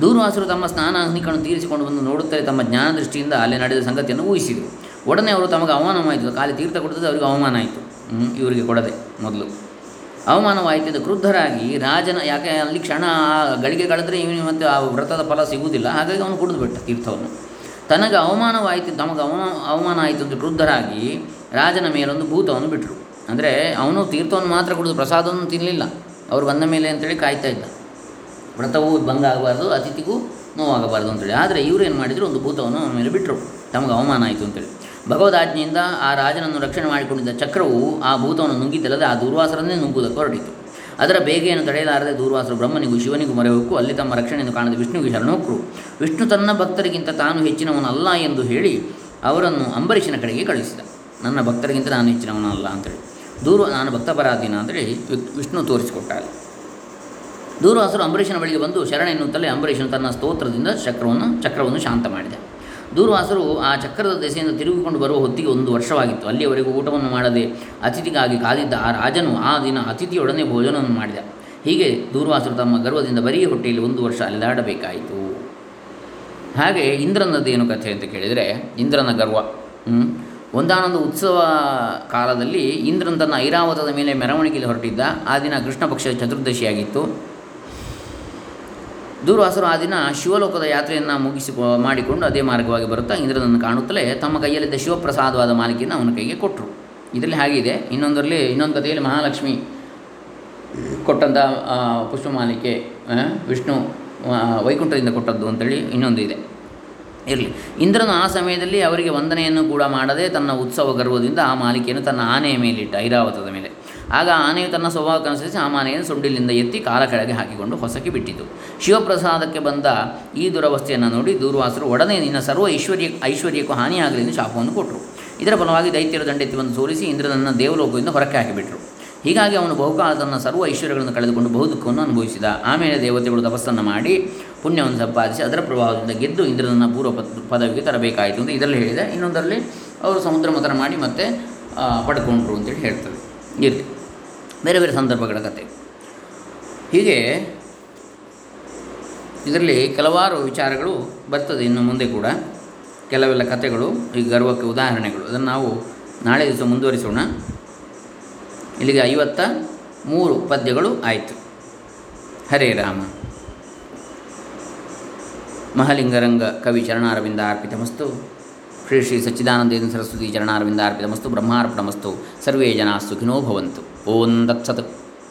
ದೂರ್ವಾಸರು ತಮ್ಮ ಸ್ನಾನ ಅಗ್ನಿಕನ್ನು ತೀರಿಸಿಕೊಂಡು ಬಂದು ನೋಡುತ್ತಲೇ ತಮ್ಮ ಜ್ಞಾನ ದೃಷ್ಟಿಯಿಂದ ಅಲ್ಲಿ ನಡೆದ ಸಂಗತಿಯನ್ನು ಊಹಿಸಿದರು. ಒಡನೆ ಅವರು ತಮಗೆ ಅವಮಾನವಾಯಿತು. ಖಾಲಿ ತೀರ್ಥ ಕೊಡದೆ ಅವರಿಗೆ ಅವಮಾನ ಆಯಿತು. ಇವರಿಗೆ ಕೊಡದೆ ಮೊದಲು. ಅವಮಾನವಾಯಿತು ಎಂದು ಕ್ರುದ್ಧರಾಗಿ, ರಾಜನ, ಯಾಕೆ ಅಲ್ಲಿ ಕ್ಷಣ ಗಳಿಗೆ ಕಳೆದರೆ ಇವನಿಗೆ ಮತ್ತೆ ಆ ವ್ರತದ ಫಲ ಸಿಗುವುದಿಲ್ಲ. ಹಾಗಾಗಿ ಅವನು ಕುಡಿದು ಬಿಟ್ಟ ತೀರ್ಥವನ್ನು. ತನಗೆ ಅವಮಾನವಾಯಿತು, ತಮಗೆ ಅವಮಾನ ಅವಮಾನ ಆಯಿತು ಅಂತ ಕ್ರುದ್ಧರಾಗಿ ರಾಜನ ಮೇಲೊಂದು ಭೂತವನ್ನು ಬಿಟ್ಟರು ಅಂದರೆ ಅವನು ತೀರ್ಥವನ್ನು ಮಾತ್ರ ಕುಡಿದು ಪ್ರಸಾದವನ್ನು ತಿನ್ನಲಿಲ್ಲ ಅವರು ಬಂದ ಮೇಲೆ ಅಂತೇಳಿ ಕಾಯ್ತಾ ಇದ್ದ. ವ್ರತವೂ ಭಂಗ ಆಗಬಾರ್ದು, ಅತಿಥಿಗೂ ನೋವಾಗಬಾರ್ದು ಅಂತೇಳಿ. ಆದರೆ ಇವರು ಏನು ಮಾಡಿದರು? ಒಂದು ಭೂತವನ್ನು ಅವನ ಮೇಲೆ ಬಿಟ್ಟರು ತಮಗೆ ಅವಮಾನ ಆಯಿತು ಅಂತೇಳಿ. ಭಗವದಾಜ್ಞೆಯಿಂದ ಆ ರಾಜನನ್ನು ರಕ್ಷಣೆ ಮಾಡಿಕೊಂಡಿದ್ದ ಚಕ್ರವು ಆ ಭೂತವನ್ನು ನುಂಗಿದ್ದಲ್ಲದೆ ಆ ದುರ್ವಾಸರನ್ನೇ ನುಂಗುವುದಕ್ಕೆ ಹೊರಟಿತು. ಅದರ ಬೇಗೆಯನ್ನು ತಡೆಯಲಾರದೆ ದೂರ್ವಾಸರು ಬ್ರಹ್ಮನಿಗೂ ಶಿವನಿಗೂ ಮೊರೆ ಹೋಗು ಅಲ್ಲಿ ತಮ್ಮ ರಕ್ಷಣೆಯನ್ನು ಕಾಣದೆ ವಿಷ್ಣುವಿಗೆ ಶರಣೋಕ್ರು ವಿಷ್ಣು ತನ್ನ ಭಕ್ತರಿಗಿಂತ ತಾನು ಹೆಚ್ಚಿನವನಲ್ಲ ಎಂದು ಹೇಳಿ ಅವರನ್ನು ಅಂಬರೀಷನ ಕಡೆಗೆ ಕಳುಹಿಸಿದ. ನನ್ನ ಭಕ್ತರಿಗಿಂತ ನಾನು ಹೆಚ್ಚಿನವನಲ್ಲ ಅಂತೇಳಿ. ದೂರ್ವ, ನಾನು ಭಕ್ತಪರಾಧೀನ ಅಂತೇಳಿ ವಿಷ್ಣು ತೋರಿಸಿಕೊಟ್ಟ ಅಲ್ಲಿ ದೂರ್ವಾಸರು ಅಂಬರೀಷನ ಬಳಿಗೆ ಬಂದು ಶರಣ ಎನ್ನುತ್ತಲೇ ಅಂಬರೀಷನು ತನ್ನ ಸ್ತೋತ್ರದಿಂದ ಚಕ್ರವನ್ನು ಚಕ್ರವನ್ನು ಶಾಂತ ಮಾಡಿದ ದೂರ್ವಾಸರು ಆ ಚಕ್ರದ ದೆಸೆಯಿಂದ ತಿರುಗಿಕೊಂಡು ಬರುವ ಹೊತ್ತಿಗೆ ಒಂದು ವರ್ಷವಾಗಿತ್ತು. ಅಲ್ಲಿಯವರೆಗೂ ಊಟವನ್ನು ಮಾಡದೆ ಅತಿಥಿಗಾಗಿ ಕಾದಿದ್ದ ಆ ರಾಜನು ಆ ದಿನ ಅತಿಥಿಯೊಡನೆ ಭೋಜನವನ್ನು ಮಾಡಿದ. ಹೀಗೆ ದೂರ್ವಾಸರು ತಮ್ಮ ಗರ್ವದಿಂದ ಬರೀ ಹೊಟ್ಟೆಯಲ್ಲಿ ಒಂದು ವರ್ಷ ಅಲೆದಾಡಬೇಕಾಯಿತು. ಹಾಗೆ ಇಂದ್ರನದ್ದೇನು ಕಥೆ ಅಂತ ಕೇಳಿದರೆ, ಇಂದ್ರನ ಗರ್ವ. ಒಂದಾನೊಂದು ಉತ್ಸವ ಕಾಲದಲ್ಲಿ ಇಂದ್ರನ ತನ್ನ ಐರಾವತದ ಮೇಲೆ ಮೆರವಣಿಗೆಯಲ್ಲಿ ಹೊರಟಿದ್ದ. ಆ ದಿನ ಕೃಷ್ಣ ಪಕ್ಷದ ಚತುರ್ದಶಿಯಾಗಿತ್ತು. ದೂರ್ವಾಸರು ಆ ದಿನ ಶಿವಲೋಕದ ಯಾತ್ರೆಯನ್ನು ಮುಗಿಸಿ ಮಾಡಿಕೊಂಡು ಅದೇ ಮಾರ್ಗವಾಗಿ ಬರುತ್ತಾ ಇಂದ್ರನನ್ನು ಕಾಣುತ್ತಲೇ ತಮ್ಮ ಕೈಯಲ್ಲಿದ್ದ ಶಿವಪ್ರಸಾದವಾದ ಮಾಲಿಕೆಯನ್ನು ಅವನ ಕೈಗೆ ಕೊಟ್ಟರು ಇದರಲ್ಲಿ ಹಾಗಿದೆ, ಇನ್ನೊಂದರಲ್ಲಿ, ಇನ್ನೊಂದು ಕಥೆಯಲ್ಲಿ ಮಹಾಲಕ್ಷ್ಮಿ ಕೊಟ್ಟಂಥ ಪುಷ್ಪ ಪುಷ್ಪಮಾಲಿಕೆ ವಿಷ್ಣು ವೈಕುಂಠದಿಂದ ಕೊಟ್ಟದ್ದು ಅಂತೇಳಿ ಇನ್ನೊಂದು ಇದೆ. ಇರಲಿ. ಇಂದ್ರನು ಆ ಸಮಯದಲ್ಲಿ ಅವರಿಗೆ ವಂದನೆಯನ್ನು ಕೂಡ ಮಾಡದೆ ತನ್ನ ಉತ್ಸವ ಗರ್ವದಿಂದ ಆ ಮಾಲಿಕೆಯನ್ನು ತನ್ನ ಆನೆಯ ಮೇಲಿಟ್ಟ ಐರಾವತದ ಮೇಲೆ ಆಗ ಆನೆಯು ತನ್ನ ಸ್ವಭಾವಕ್ಕನುಸರಿಸಿ ಆ ಮಾನೆಯನ್ನು ಸೊಂಡಿಲಿಂದ ಎತ್ತಿ ಕಾಲ ಕೆಳಗೆ ಹಾಕಿಕೊಂಡು ಹೊಸಕ್ಕೆ ಬಿಟ್ಟಿತು. ಶಿವಪ್ರಸಾದಕ್ಕೆ ಬಂದ ಈ ದುರವಸ್ಥೆಯನ್ನು ನೋಡಿ ದೂರ್ವಾಸರು, ಒಡನೆ ನಿನ್ನ ಸರ್ವ ಐಶ್ವರ್ಯ, ಐಶ್ವರ್ಯಕ್ಕೂ ಹಾನಿಯಾಗಲಿ ಎಂದು ಶಾಪವನ್ನು ಕೊಟ್ಟರು ಇದರ ಫಲವಾಗಿ ದೈತ್ಯರ ದಂಡೆತ್ತಿ ಬಂದು ಸೋಲಿಸಿ ಇಂದ್ರನನ್ನ ದೇವಲೋಕದಿಂದ ಹೊರಕ್ಕೆ ಹಾಕಿಬಿಟ್ರು. ಹೀಗಾಗಿ ಅವನು ಬಹುಕಾಲ ತನ್ನ ಸರ್ವ ಐಶ್ವರ್ಯಗಳನ್ನು ಕಳೆದುಕೊಂಡು ಬಹುದುಃಖವನ್ನು ಅನುಭವಿಸಿದ. ಆಮೇಲೆ ದೇವತೆಗಳು ತಪಸ್ಸನ್ನು ಮಾಡಿ ಪುಣ್ಯವನ್ನು ಸಂಪಾದಿಸಿ ಅದರ ಪ್ರಭಾವದಿಂದ ಗೆದ್ದು ಇಂದ್ರನನ್ನು ಪೂರ್ವ ಪದವಿಗೆ ತರಬೇಕಾಯಿತು ಅಂತ ಇದರಲ್ಲಿ ಹೇಳಿದೆ. ಇನ್ನೊಂದರಲ್ಲಿ ಅವರು ಸಮುದ್ರ ಮಥನ ಮಾಡಿ ಮತ್ತೆ ಪಡ್ಕೊಂಡ್ರು ಅಂತೇಳಿ ಹೇಳ್ತದೆ ಇರಲಿ ಬೇರೆ ಬೇರೆ ಸಂದರ್ಭಗಳ ಕತೆ. ಹೀಗೆ ಇದರಲ್ಲಿ ಕೆಲವಾರು ವಿಚಾರಗಳು ಬರ್ತದೆ ಇನ್ನು ಮುಂದೆ ಕೂಡ. ಕೆಲವೆಲ್ಲ ಕಥೆಗಳು ಈ ಗರ್ವಕ್ಕೆ ಉದಾಹರಣೆಗಳು. ಅದನ್ನು ನಾವು ನಾಳೆ ದಿವಸ ಮುಂದುವರಿಸೋಣ. ಇಲ್ಲಿಗೆ ಐವತ್ತ ಮೂರು ಪದ್ಯಗಳು ಆಯಿತು. ಹರೇ ರಾಮ. ಮಹಲಿಂಗರಂಗ ಕವಿ ಚರಣಾರವಿಂದ ಅರ್ಪಿತಮಸ್ತು ಶ್ರೀ ಶ್ರೀ ಸಚ್ಚಿದಾನಂದೇಂದ್ರ ಸರಸ್ವತಿ ಚರಣಾರವಿಂದ ಅರ್ಪಿತಮಸ್ತು ಬ್ರಹ್ಮಾರ್ಪಣಮಸ್ತು ಸರ್ವೇ ಜನ ಸುಖಿನೋ ಭವಂತು. ಓಂ ದತ್ಸತ್